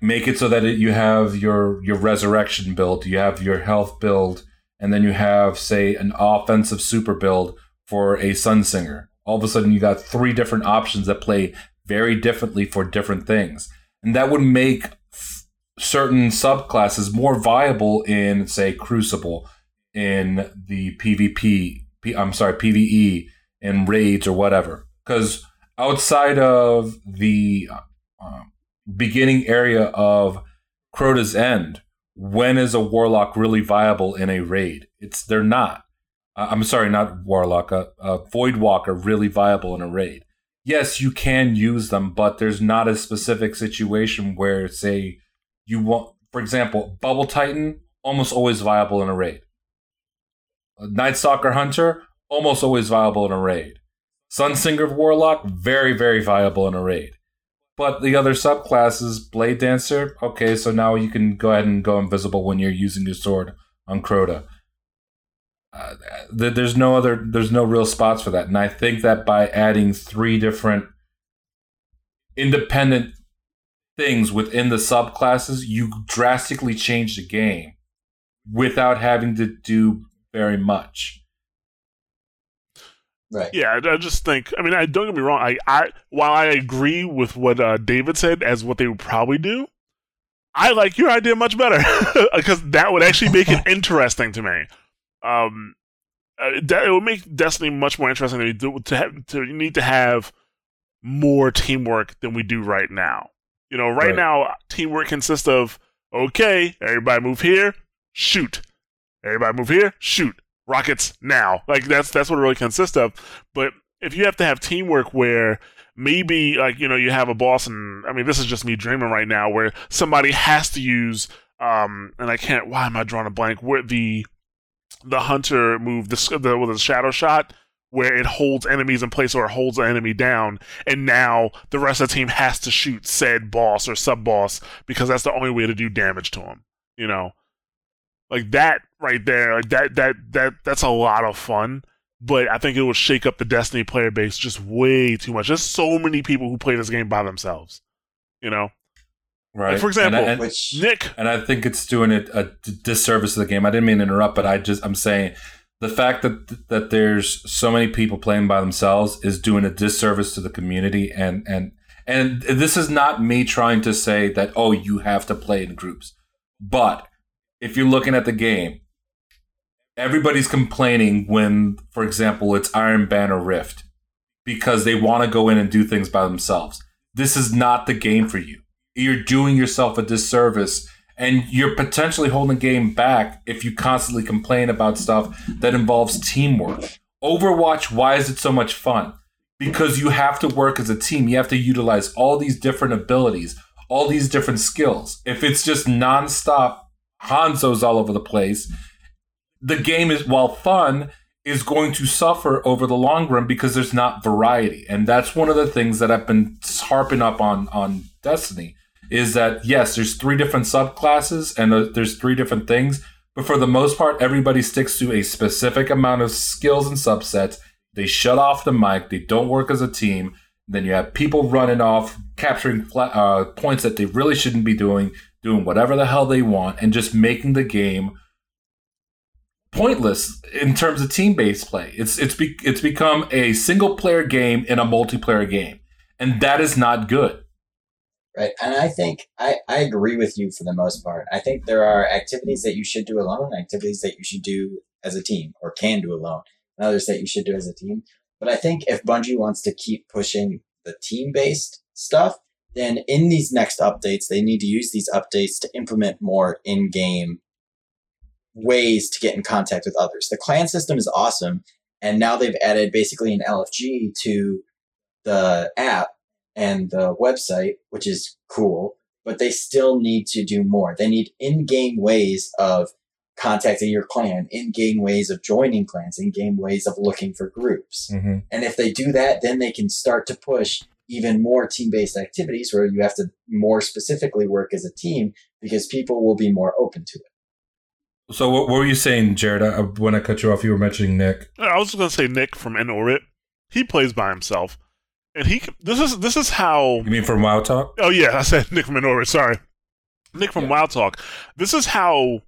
Make it so that it, you have your your resurrection build, you have your health build, and then you have say an offensive super build for a sun singer All of a sudden, you got three different options that play very differently for different things, and that would make f- certain subclasses more viable in say Crucible in the PvP, P, I'm sorry, PvE in raids or whatever. Because outside of the uh, beginning area of Crota's End, when is a warlock really viable in a raid? It's they're not. Uh, I'm sorry, not warlock. A, a voidwalker really viable in a raid. Yes, you can use them, but there's not a specific situation where, say, you want, for example, Bubble Titan almost always viable in a raid. Night Stalker Hunter, almost always viable in a raid. Sunsinger of Warlock, very, very viable in a raid. But the other subclasses, Blade Dancer, okay, so now you can go ahead and go invisible when you're using your sword on Crota. Uh, th- there's no other, there's no real spots for that. And I think that by adding three different independent things within the subclasses, you drastically change the game without having to do very much. Right. Yeah, I, I just think. I mean, I don't get me wrong. I, I while I agree with what uh, David said as what they would probably do, I like your idea much better because that would actually make it interesting to me. Um, uh, that, it would make Destiny much more interesting to do, to have to you need to have more teamwork than we do right now. You know, right, Right. now teamwork consists of okay, everybody move here, shoot. Everybody move here, shoot. Rockets now. Like that's that's what it really consists of. But if you have to have teamwork where maybe like, you know, you have a boss and I mean this is just me dreaming right now where somebody has to use um and I can't why am I drawing a blank where the the hunter move the the, with the shadow shot where it holds enemies in place or holds an enemy down, and now the rest of the team has to shoot said boss or sub boss because that's the only way to do damage to him. You know, like that right there, like that that that that's a lot of fun. But I think it would shake up the Destiny player base just way too much. There's so many people who play this game by themselves. You know, Right. Like, for example, and, and, Which Nick. and I think it's doing it a disservice to the game. I didn't mean to interrupt, but I just I'm saying the fact that that there's so many people playing by themselves is doing a disservice to the community and and and this is not me trying to say that oh you have to play in groups. But if you're looking at the game, everybody's complaining when for example it's Iron Banner Rift because they want to go in and do things by themselves. This is not the game for you you're doing yourself a disservice and you're potentially holding the game back if you constantly complain about stuff that involves teamwork. Overwatch, why is it so much fun? Because you have to work as a team. You have to utilize all these different abilities, all these different skills. If it's just nonstop Hanzo's all over the place, the game is, while fun, is going to suffer over the long run because there's not variety. And that's one of the things that I've been harping up on on Destiny is that yes, there's three different subclasses and uh, there's three different things, but for the most part, everybody sticks to a specific amount of skills and subsets. They shut off the mic. They don't work as a team. Then you have people running off, capturing uh, points that they really shouldn't be doing, doing whatever the hell they want, and just making the game pointless in terms of team-based play. It's it's be, it's become a single-player game in a multiplayer game, and that is not good. Right. And I think I, I agree with you for the most part. I think there are activities that you should do alone, activities that you should do as a team or can do alone, and others that you should do as a team. But I think if Bungie wants to keep pushing the team based stuff, then in these next updates, they need to use these updates to implement more in game ways to get in contact with others. The clan system is awesome. And now they've added basically an LFG to the app and the website, which is cool, but they still need to do more. They need in-game ways of contacting your clan, in-game ways of joining clans, in-game ways of looking for groups. Mm-hmm. And if they do that, then they can start to push even more team-based activities where you have to more specifically work as a team because people will be more open to it. So what, what were you saying, Jared? I, when I cut you off, you were mentioning Nick. I was going to say Nick from In Orbit. He plays by himself, and he. This is this is how. You mean from Wild Talk? Oh yeah, I said Nick from In Orbit. Sorry, Nick from Yeah. Wild Talk. This is how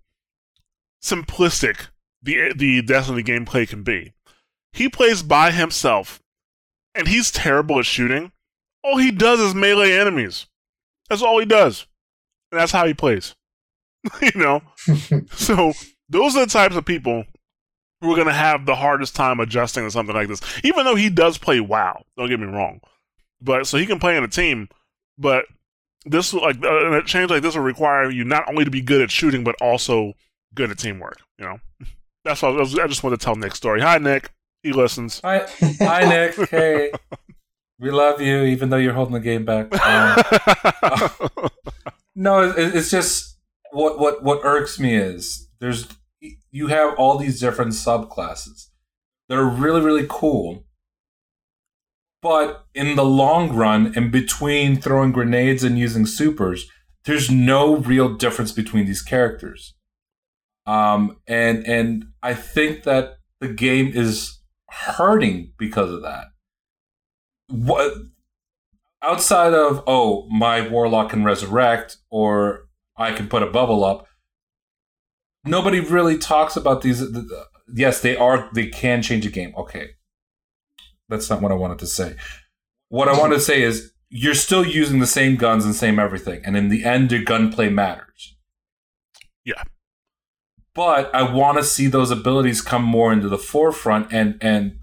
simplistic the the Destiny gameplay can be. He plays by himself, and he's terrible at shooting. All he does is melee enemies. That's all he does, and that's how he plays. you know. so those are the types of people who are going to have the hardest time adjusting to something like this. Even though he does play WoW, don't get me wrong, but so he can play in a team. But this like uh, a change like this will require you not only to be good at shooting, but also good at teamwork. You know, that's what I, was, I just wanted to tell Nick's story. Hi, Nick. He listens. Hi, hi, Nick. Hey, we love you, even though you're holding the game back. Um, no, it, it's just what what what irks me is there's you have all these different subclasses that are really really cool, but in the long run, in between throwing grenades and using supers, there's no real difference between these characters. Um, and and I think that the game is hurting because of that. What outside of oh my warlock can resurrect or I can put a bubble up. Nobody really talks about these. Yes, they are. They can change a game. Okay, that's not what I wanted to say. What I wanted to say is you're still using the same guns and same everything, and in the end, your gunplay matters. Yeah. But I want to see those abilities come more into the forefront, and and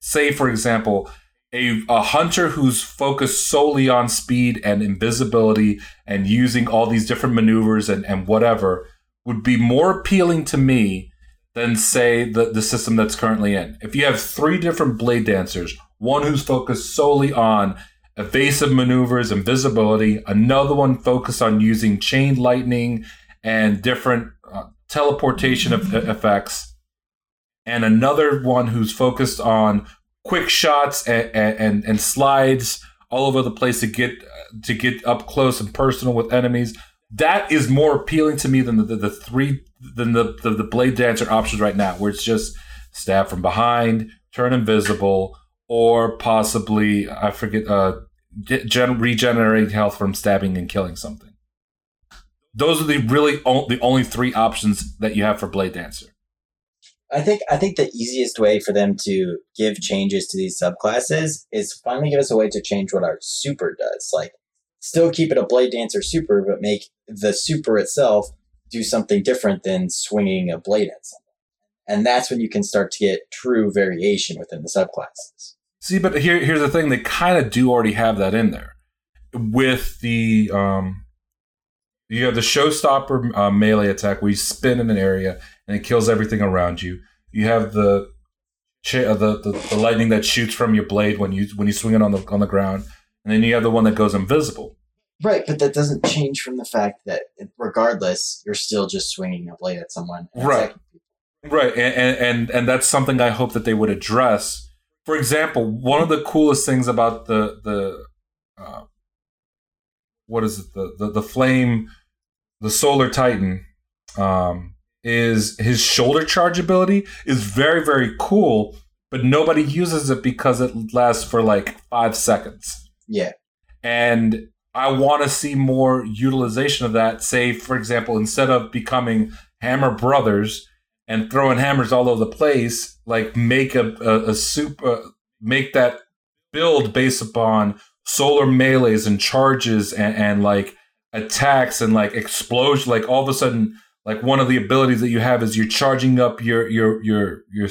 say, for example, a, a hunter who's focused solely on speed and invisibility and using all these different maneuvers and, and whatever would be more appealing to me than say the, the system that's currently in. If you have three different blade dancers, one who's focused solely on evasive maneuvers, invisibility, another one focused on using chain lightning and different uh, teleportation of, effects, and another one who's focused on quick shots and, and and slides all over the place to get to get up close and personal with enemies. That is more appealing to me than the, the, the three than the, the the blade dancer options right now, where it's just stab from behind, turn invisible, or possibly I forget uh gen- regenerate health from stabbing and killing something. Those are the really o- the only three options that you have for blade dancer. I think I think the easiest way for them to give changes to these subclasses is finally give us a way to change what our super does. Like still keep it a blade dancer super, but make the super itself do something different than swinging a blade at someone. And that's when you can start to get true variation within the subclasses. See, but here here's the thing: they kind of do already have that in there with the um. You have the showstopper uh, melee attack where you spin in an area and it kills everything around you. You have the, uh, the, the the lightning that shoots from your blade when you when you swing it on the on the ground, and then you have the one that goes invisible. Right, but that doesn't change from the fact that regardless, you're still just swinging a blade at someone. and Right. attacking people. Right, and, and and that's something I hope that they would address. For example, one of the coolest things about the the uh, what is it the the, the flame, the solar titan, um, is his shoulder charge ability is very very cool, but nobody uses it because it lasts for like five seconds Yeah, and I want to see more utilization of that. Say, for example, instead of becoming Hammer Brothers and throwing hammers all over the place, like make a a, a super uh, make that build based upon solar melees and charges and, and like attacks and like explosion. Like all of a sudden, like one of the abilities that you have is you're charging up your your your your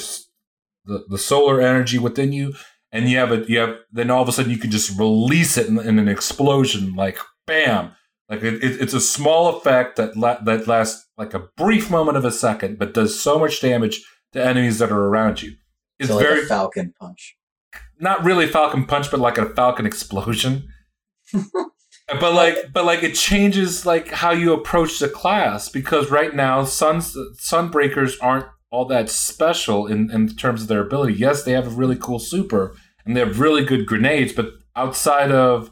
the, the solar energy within you and you have a you have then all of a sudden you can just release it in, in an explosion like bam. Like it, it- it's a small effect that la- that lasts like a brief moment of a second but does so much damage to enemies that are around you. It's so like very falcon punch. not really falcon punch but like a falcon explosion but like but like it changes like how you approach the class because right now suns sunbreakers aren't all that special in, in terms of their ability. Yes they have a really cool super and they have really good grenades but outside of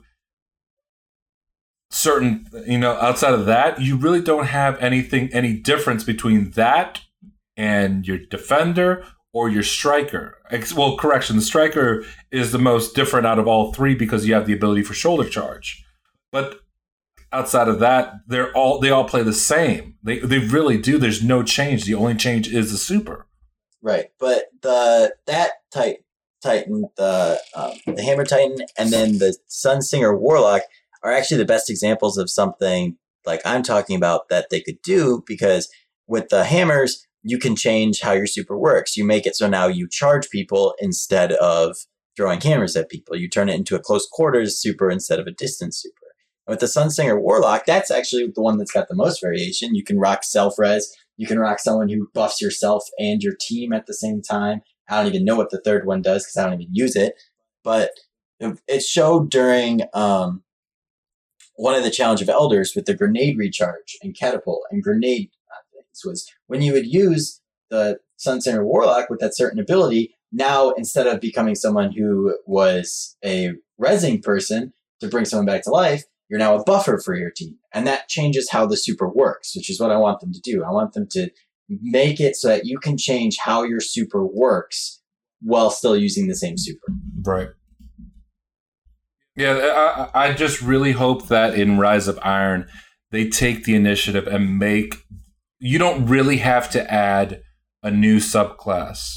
certain you know outside of that you really don't have anything any difference between that and your defender or your striker. Well correction the striker is the most different out of all three because you have the ability for shoulder charge but outside of that they're all they all play the same they they really do there's no change the only change is the super Right, but the that tit- Titan, the um, the Hammer Titan, and then the Sun Singer Warlock are actually the best examples of something like I'm talking about that they could do because with the hammers you can change how your super works. You make it so now you charge people instead of throwing hammers at people. You turn it into a close quarters super instead of a distance super. With the Sunsinger Warlock, that's actually the one that's got the most variation. You can rock self res. You can rock someone who buffs yourself and your team at the same time. I don't even know what the third one does because I don't even use it. But it it showed during um, one of the Challenge of Elders with the grenade recharge and catapult and grenade uh, things was when you would use the Sunsinger Warlock with that certain ability. Now, instead of becoming someone who was a resing person to bring someone back to life, you're now a buffer for your team. And that changes how the super works, which is what I want them to do. I want them to make it so that you can change how your super works while still using the same super. Right. Yeah, I, I just really hope that in Rise of Iron, they take the initiative and make. You don't really have to add a new subclass,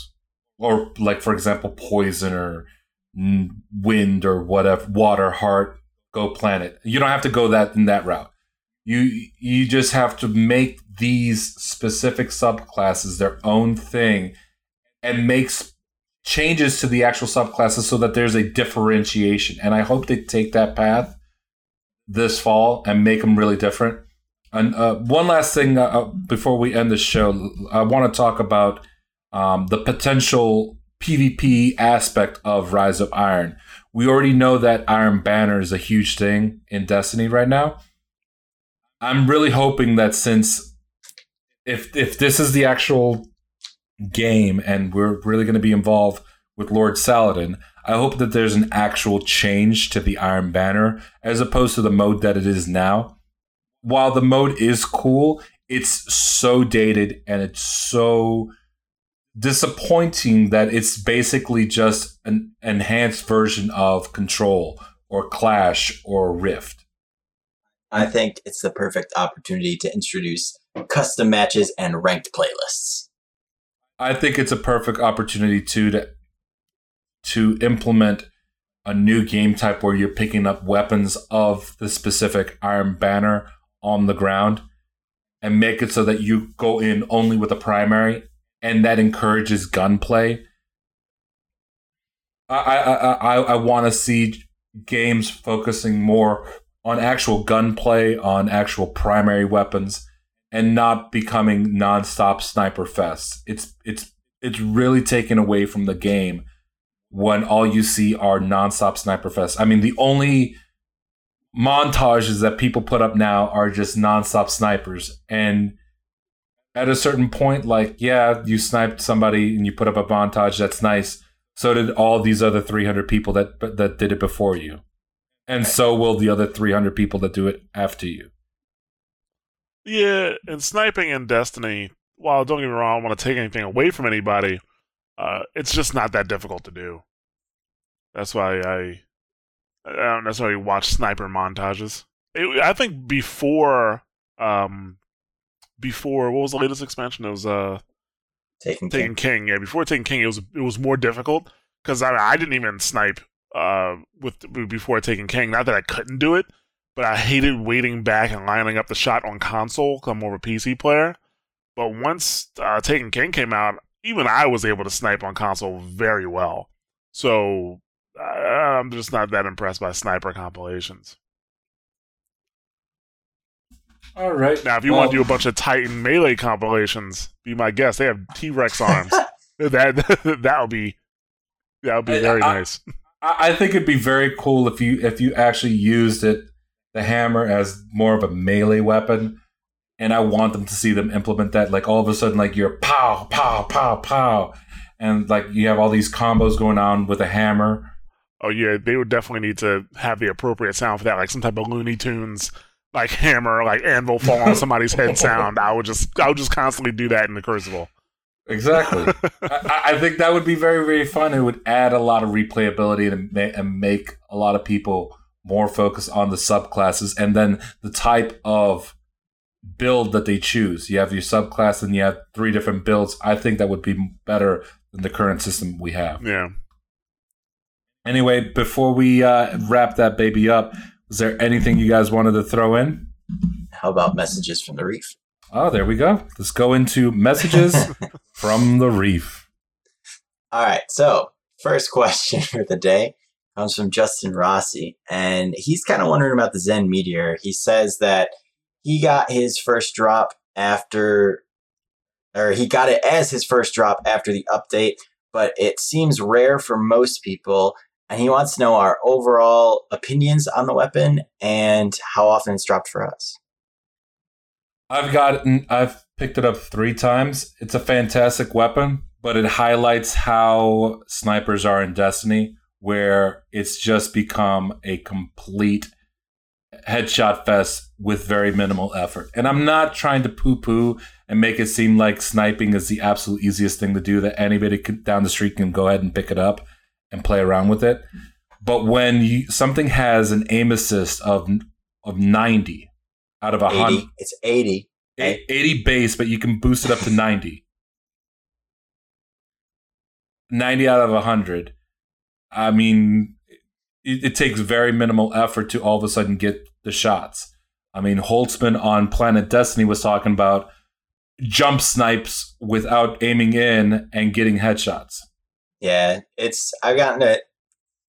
or like for example, poison or wind or whatever, water, heart, go planet. You don't have to go that in that route. You you just have to make these specific subclasses their own thing, and makes changes to the actual subclasses so that there's a differentiation. And I hope they take that path this fall and make them really different. And uh, one last thing uh, uh, before we end the show, I want to talk about um, the potential PvP aspect of Rise of Iron. We already know that Iron Banner is a huge thing in Destiny right now. I'm really hoping that since if if this is the actual game and we're really going to be involved with Lord Saladin, I hope that there's an actual change to the Iron Banner as opposed to the mode that it is now. While the mode is cool, it's so dated and it's so disappointing that it's basically just an enhanced version of Control or Clash or Rift. I think it's the perfect opportunity to introduce custom matches and ranked playlists. I think it's a perfect opportunity too to to implement a new game type where you're picking up weapons of the specific Iron Banner on the ground and make it so that you go in only with a primary and that encourages gunplay. I I I, I want to see games focusing more on actual gunplay, on actual primary weapons, and not becoming nonstop sniper fests. It's it's it's really taken away from the game when all you see are nonstop sniper fests. I mean, the only montages that people put up now are just nonstop snipers, and at a certain point, like yeah, you sniped somebody and you put up a montage. That's nice. So did all these other 300 people that that did it before you, and so will the other 300 people that do it after you. Yeah, and sniping in Destiny, while don't get me wrong, I don't want to take anything away from anybody, uh, it's just not that difficult to do. That's why I, I don't necessarily watch sniper montages. It, I think before, um, before what was the latest expansion? It was uh, Taking Taken King. King. Yeah, before Taken King, it was it was more difficult because I I didn't even snipe uh with before Taken King. Not that I couldn't do it, but I hated waiting back and lining up the shot on console. I'm more of a PC player. But once uh, Taken King came out, even I was able to snipe on console very well. So uh, I'm just not that impressed by sniper compilations. All right. Now, if you Well, want to do a bunch of Titan melee compilations, be my guest. They have T Rex arms. that that would be that would be very I- nice. I, I think it'd be very cool if you if you actually used it, the hammer, as more of a melee weapon. And I want them to see them implement that. Like all of a sudden, like you're pow, pow, pow, pow. And like you have all these combos going on with a hammer. Oh yeah, they would definitely need to have the appropriate sound for that, like some type of Looney Tunes, like hammer, like anvil fall on somebody's head sound. I would just, I would just constantly do that in the Crucible. Exactly. I, I think that would be very, very fun. It would add a lot of replayability and, ma- and make a lot of people more focused on the subclasses and then the type of build that they choose. You have your subclass and you have three different builds. I think that would be better than the current system we have. Yeah. Anyway, before we uh, wrap that baby up, was there anything you guys wanted to throw in? How about messages from the reef? Oh, there we go. Let's go into messages from the reef. All right. So, first question for the day comes from Justin Rossi, and he's kind of wondering about the Zen Meteor. He says that he got his first drop after, or he got it as his first drop after the update, but it seems rare for most people. And he wants to know our overall opinions on the weapon and how often it's dropped for us. I've gotten, I've picked it up three times. It's a fantastic weapon, but it highlights how snipers are in Destiny, where it's just become a complete headshot fest with very minimal effort. And I'm not trying to poo poo and make it seem like sniping is the absolute easiest thing to do, that anybody can, down the street can go ahead and pick it up and play around with it. But when you, something has an aim assist of, of 90 out of a 100, 80. It's 80. A- 80 base, but you can boost it up to 90. 90 out of 100. I mean, it, it takes very minimal effort to all of a sudden get the shots. I mean, Holtzman on Planet Destiny was talking about jump snipes without aiming in and getting headshots. Yeah, it's I've gotten it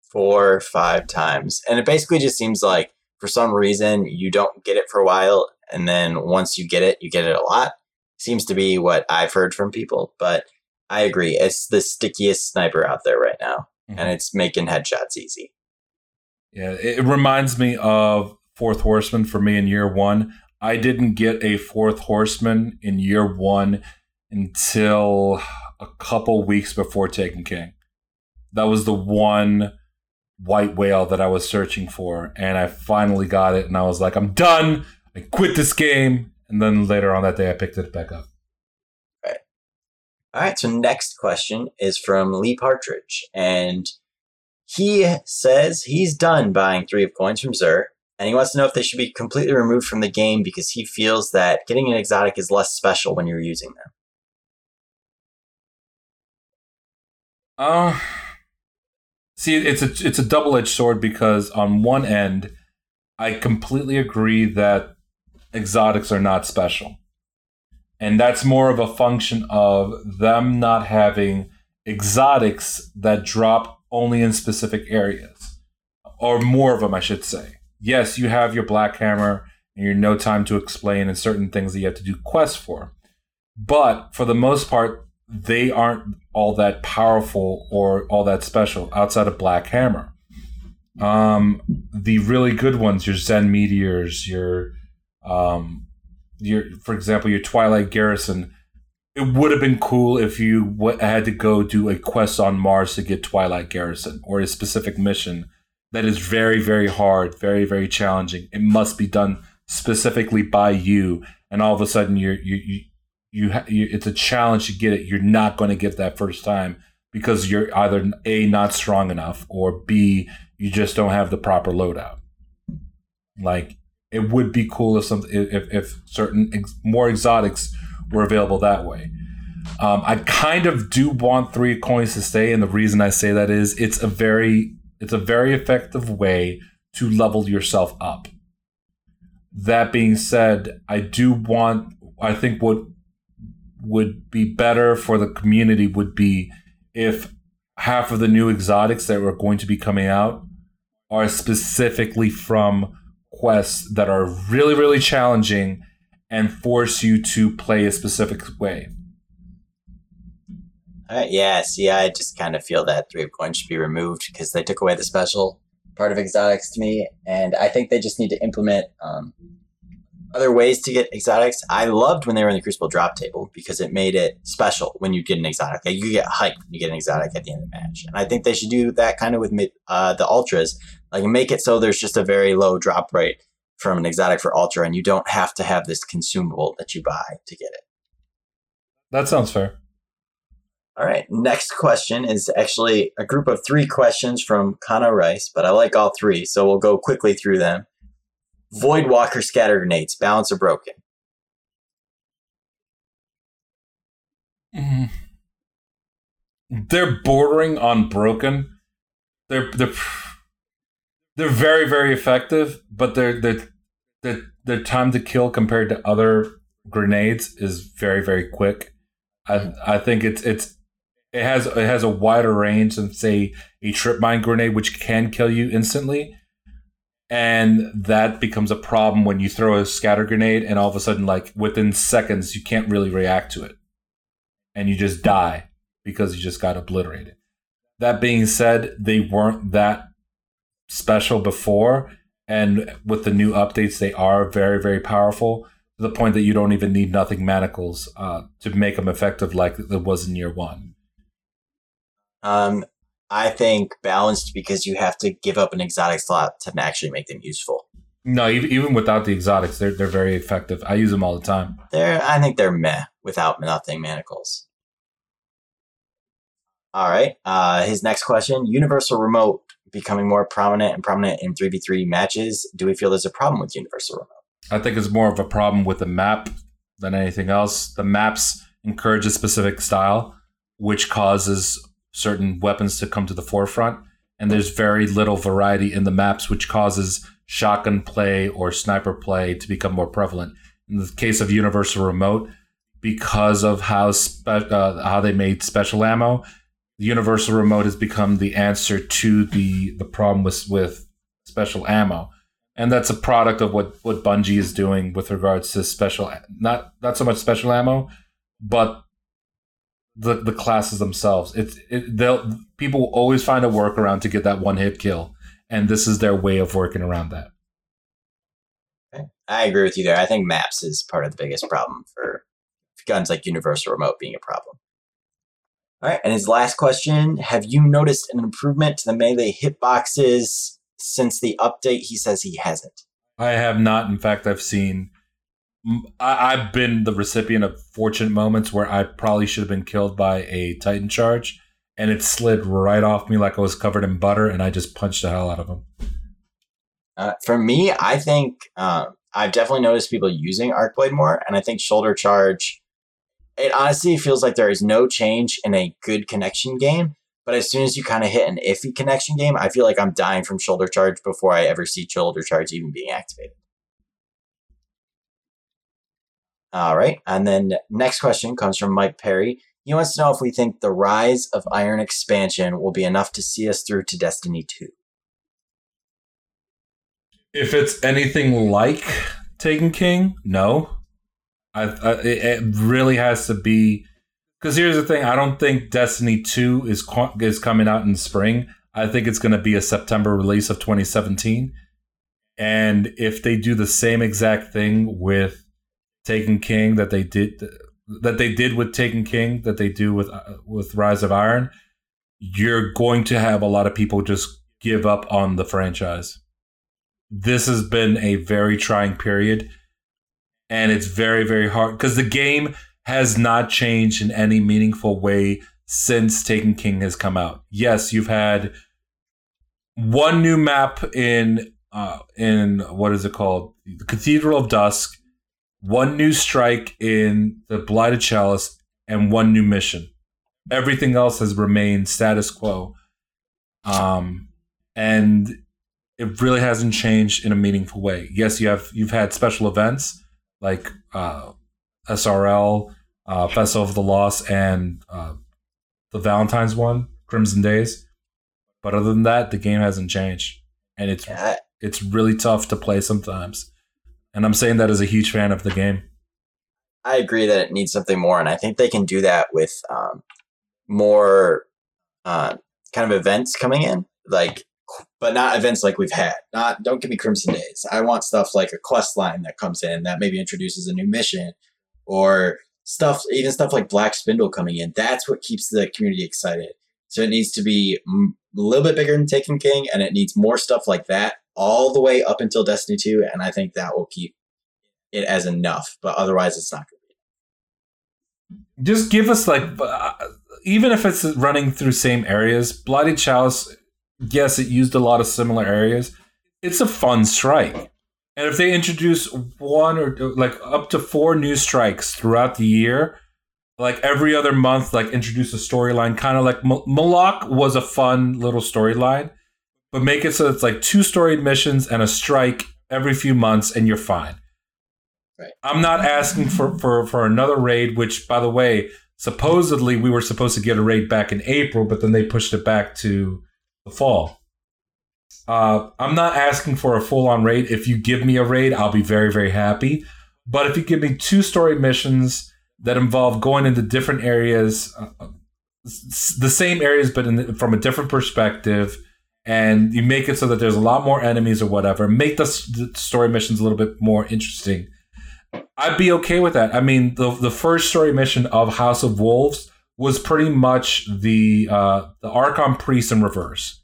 four or five times, and it basically just seems like for some reason you don't get it for a while, and then once you get it, you get it a lot. Seems to be what I've heard from people, but I agree. It's the stickiest sniper out there right now, and mm-hmm. it's making headshots easy. Yeah, it reminds me of Fourth Horseman for me in year one. I didn't get a Fourth Horseman in year one until a couple weeks before Taken King. that was the one white whale that I was searching for, and I finally got it, and I was like, I'm done. I quit this game, and then later on that day, I picked it back up. All right, so next question is from Lee Partridge, and he says he's done buying three of coins from Xur, and he wants to know if they should be completely removed from the game because he feels that getting an exotic is less special when you're using them. Uh see it's a it's a double edged sword because on one end I completely agree that exotics are not special. And that's more of a function of them not having exotics that drop only in specific areas. Or more of them, I should say. Yes, you have your Black Hammer and your No Time to Explain and certain things that you have to do quests for. But for the most part, they aren't all that powerful or all that special outside of Black Hammer. Um, the really good ones, your Zen Meteors, your um, your for example, your Twilight Garrison. It would have been cool if you w- had to go do a quest on Mars to get Twilight Garrison or a specific mission that is very, very hard, very, very challenging. It must be done specifically by you, and all of a sudden you're you you you, ha- you it's a challenge to get it. You're not going to get that first time because you're either a not strong enough or b you just don't have the proper loadout. Like it would be cool if some if if certain ex- more exotics were available that way. Um, I kind of do want three coins to stay, and the reason I say that is it's a very it's a very effective way to level yourself up. That being said, I do want I think what would be better for the community would be if half of the new exotics that were going to be coming out are specifically from quests that are really, really challenging and force you to play a specific way. Uh, yeah, see, I just kind of feel that three of coins should be removed because they took away the special part of exotics to me, and I think they just need to implement um, other ways to get exotics. I loved when they were in the Crucible drop table because it made it special when you get an exotic. Like you get hyped when you get an exotic at the end of the match, and I think they should do that kind of with uh, the ultras, like make it so there's just a very low drop rate from an exotic for ultra, and you don't have to have this consumable that you buy to get it. That sounds fair. All right. Next question is actually a group of three questions from Kana Rice, but I like all three, so we'll go quickly through them. Void Walker scatter grenades, balance or broken? Mm. They're bordering on broken. They're they're they're very very effective, but their their their their time to kill compared to other grenades is very very quick. I I think it's it's it has it has a wider range than say a trip mine grenade, which can kill you instantly, and that becomes a problem when you throw a scatter grenade and all of a sudden, like within seconds, you can't really react to it, and you just die because you just got obliterated. That being said, they weren't that special before, and with the new updates, they are very very powerful to the point that you don't even need nothing manacles uh, to make them effective like it was in year one. Um, I think balanced because you have to give up an exotic slot to actually make them useful. No, even, without the exotics, they're they're very effective. I use them all the time. They're, I think they're meh without nothing manacles. All right. Uh, his next question: Universal remote becoming more prominent and prominent in three v three matches. Do we feel there's a problem with universal remote? I think it's more of a problem with the map than anything else. The maps encourage a specific style, which causes certain weapons to come to the forefront. And there's very little variety in the maps, which causes shotgun play or sniper play to become more prevalent. In the case of Universal Remote, because of how spe- uh, how they made special ammo, the Universal Remote has become the answer to the the problem with with special ammo, and that's a product of what what Bungie is doing with regards to special not not so much special ammo, but the the classes themselves. It's it, they'll people will always find a workaround to get that one hit kill, and this is their way of working around that. Okay. I agree with you there. I think maps is part of the biggest problem for guns like Universal Remote being a problem. All right, and his last question: Have you noticed an improvement to the melee hitboxes since the update? He says he hasn't. I have not. In fact, I've seen. I, I've been the recipient of fortunate moments where I probably should have been killed by a Titan charge, and it slid right off me like I was covered in butter, and I just punched the hell out of him. Uh, for me, I think um, I've definitely noticed people using Arcblade more, and I think Shoulder Charge. It honestly feels like there is no change in a good connection game, but as soon as you kind of hit an iffy connection game, I feel like I'm dying from Shoulder Charge before I ever see Shoulder Charge even being activated. All right, and then next question comes from Mike Perry. He wants to know if we think the rise of Iron expansion will be enough to see us through to Destiny 2. If it's anything like Taken King, no. I, I it really has to be because here's the thing: I don't think Destiny Two is is coming out in spring. I think it's going to be a September release of 2017. And if they do the same exact thing with Taken King that they did that they did with Taken King that they do with with Rise of Iron, you're going to have a lot of people just give up on the franchise this has been a very trying period and it's very very hard because the game has not changed in any meaningful way since Taken King has come out. Yes, you've had one new map in uh, in what is it called? The Cathedral of Dusk, one new strike in the Blighted Chalice, and one new mission. Everything else has remained status quo. Um, and it really hasn't changed in a meaningful way. Yes, you have you've had special events like uh, SRL, uh, Festival of the Lost, and uh, the Valentine's one, Crimson Days. But other than that, the game hasn't changed, and it's yeah. it's really tough to play sometimes. And I'm saying that as a huge fan of the game. I agree that it needs something more, and I think they can do that with um, more uh, kind of events coming in. Like but not events like we've had. Not don't give me Crimson Days. I want stuff like a quest line that comes in that maybe introduces a new mission or stuff even stuff like Black Spindle coming in. That's what keeps the community excited. So it needs to be a little bit bigger than Taken King and it needs more stuff like that all the way up until Destiny 2 and I think that will keep it as enough, but otherwise it's not going to be. Just give us like uh, even if it's running through same areas, Bloody Chalice yes, it used a lot of similar areas. It's a fun strike. And if they introduce one or like up to four new strikes throughout the year, like every other month, like introduce a storyline, kind of like M- Moloch was a fun little storyline, but make it so it's like two story missions and a strike every few months, and you're fine. Right. I'm not asking for, for for another raid, which by the way, supposedly we were supposed to get a raid back in April, but then they pushed it back to the fall. Uh, I'm not asking for a full on raid. If you give me a raid, I'll be very, very happy. But if you give me two story missions that involve going into different areas, uh, uh the same areas, but the, from a different perspective, and you make it so that there's a lot more enemies or whatever, make the, story missions a little bit more interesting. I'd be okay with that. I mean, the the first story mission of House of Wolves was pretty much the uh, the Archon Priest in reverse,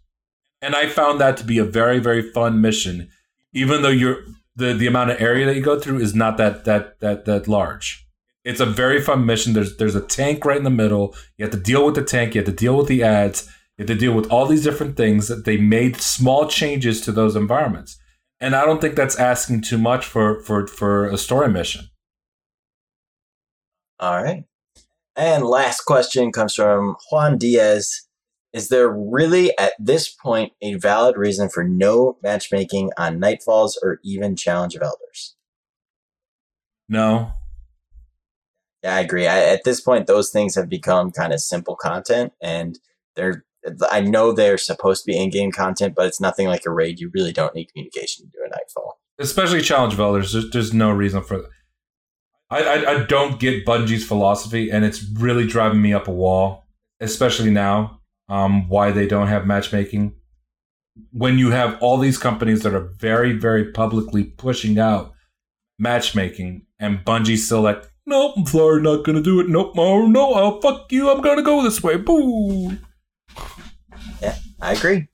and I found that to be a very very fun mission, even though you're the the amount of area that you go through is not that that that that large. It's a very fun mission. There's there's a tank right in the middle. You have to deal with the tank. You have to deal with the ads. You have to deal with all these different things. That they made small changes to those environments, and I don't think that's asking too much for for for a story mission. All right. And last question comes from Juan Diaz. Is there really at this point a valid reason for no matchmaking on Nightfalls or even Challenge of Elders? No. Yeah, I agree. I, at this point, those things have become kind of simple content, and they're. I know they're supposed to be in-game content, but it's nothing like a raid. You really don't need communication to do a Nightfall. Especially Challenge of Elders. There's, there's no reason for I, I, I don't get Bungie's philosophy, and it's really driving me up a wall, especially now. Um, why they don't have matchmaking when you have all these companies that are very very publicly pushing out matchmaking, and Bungie still like Nope, I'm not gonna do it. Nope, oh no, oh fuck you, I'm gonna go this way. Boo. Yeah, I agree.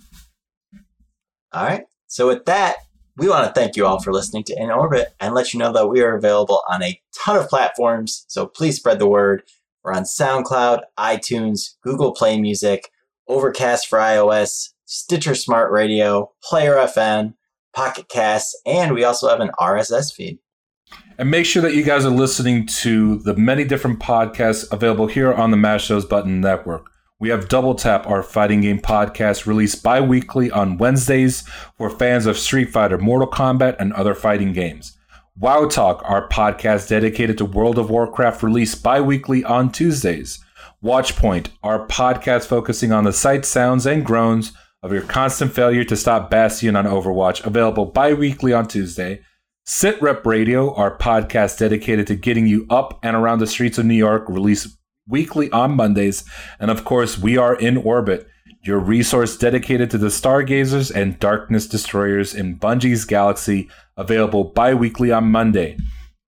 All right. So with that, we want to thank you all for listening to In Orbit and let you know that we are available on a ton of platforms. So please spread the word. We're on SoundCloud, iTunes, Google Play Music, Overcast for iOS, Stitcher Smart Radio, Player FM, Pocket Cast, and we also have an RSS feed. And make sure that you guys are listening to the many different podcasts available here on the Mash Those Button Network. We have Double Tap, our fighting game podcast, released bi weekly on Wednesdays for fans of Street Fighter, Mortal Kombat, and other fighting games. WoW Talk, our podcast dedicated to World of Warcraft, released bi weekly on Tuesdays. Watchpoint, our podcast focusing on the sights, sounds, and groans of your constant failure to stop Bastion on Overwatch, available bi weekly on Tuesday. Sit Rep Radio, our podcast dedicated to getting you up and around the streets of New York, released weekly on Mondays. And of course, we are in orbit, your resource dedicated to the stargazers and darkness destroyers in Bungie's galaxy, available bi weekly on Monday.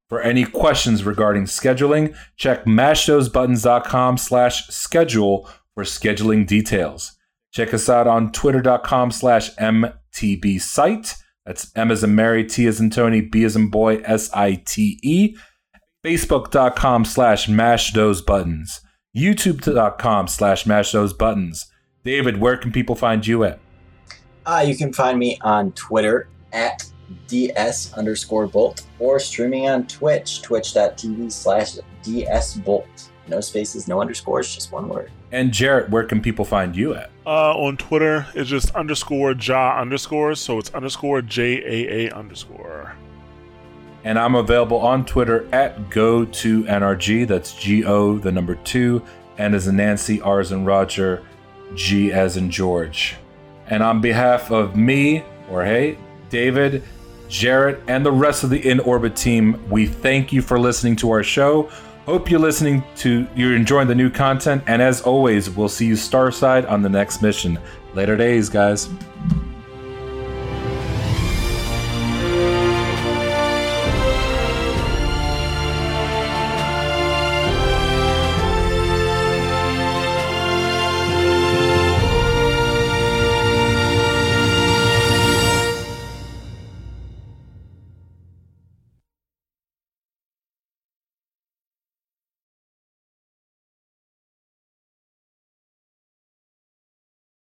For any questions regarding scheduling, check mashthosebuttons.com slash schedule for scheduling details. Check us out on twitter.com slash mtb site. That's M as in Mary, T as in Tony, B as in boy, S I T E facebook.com slash mash those buttons. Youtube.com slash mash those buttons. David where can people find you at? Uh, you can find me on twitter at ds underscore bolt or streaming on twitch twitch.tv slash dsbolt no spaces no underscores just one word. And jarrett where can people find you at? Uh, on twitter it's just underscore ja underscore so it's underscore j-a-a underscore and I'm available on Twitter at go2nrg. That's G O, the number two, and as in Nancy, R as in Roger, G as in George. And on behalf of me, or hey, David, Jarrett, and the rest of the In Orbit team, we thank you for listening to our show. Hope you're listening to, you're enjoying the new content. And as always, we'll see you Starside on the next mission. Later days, guys.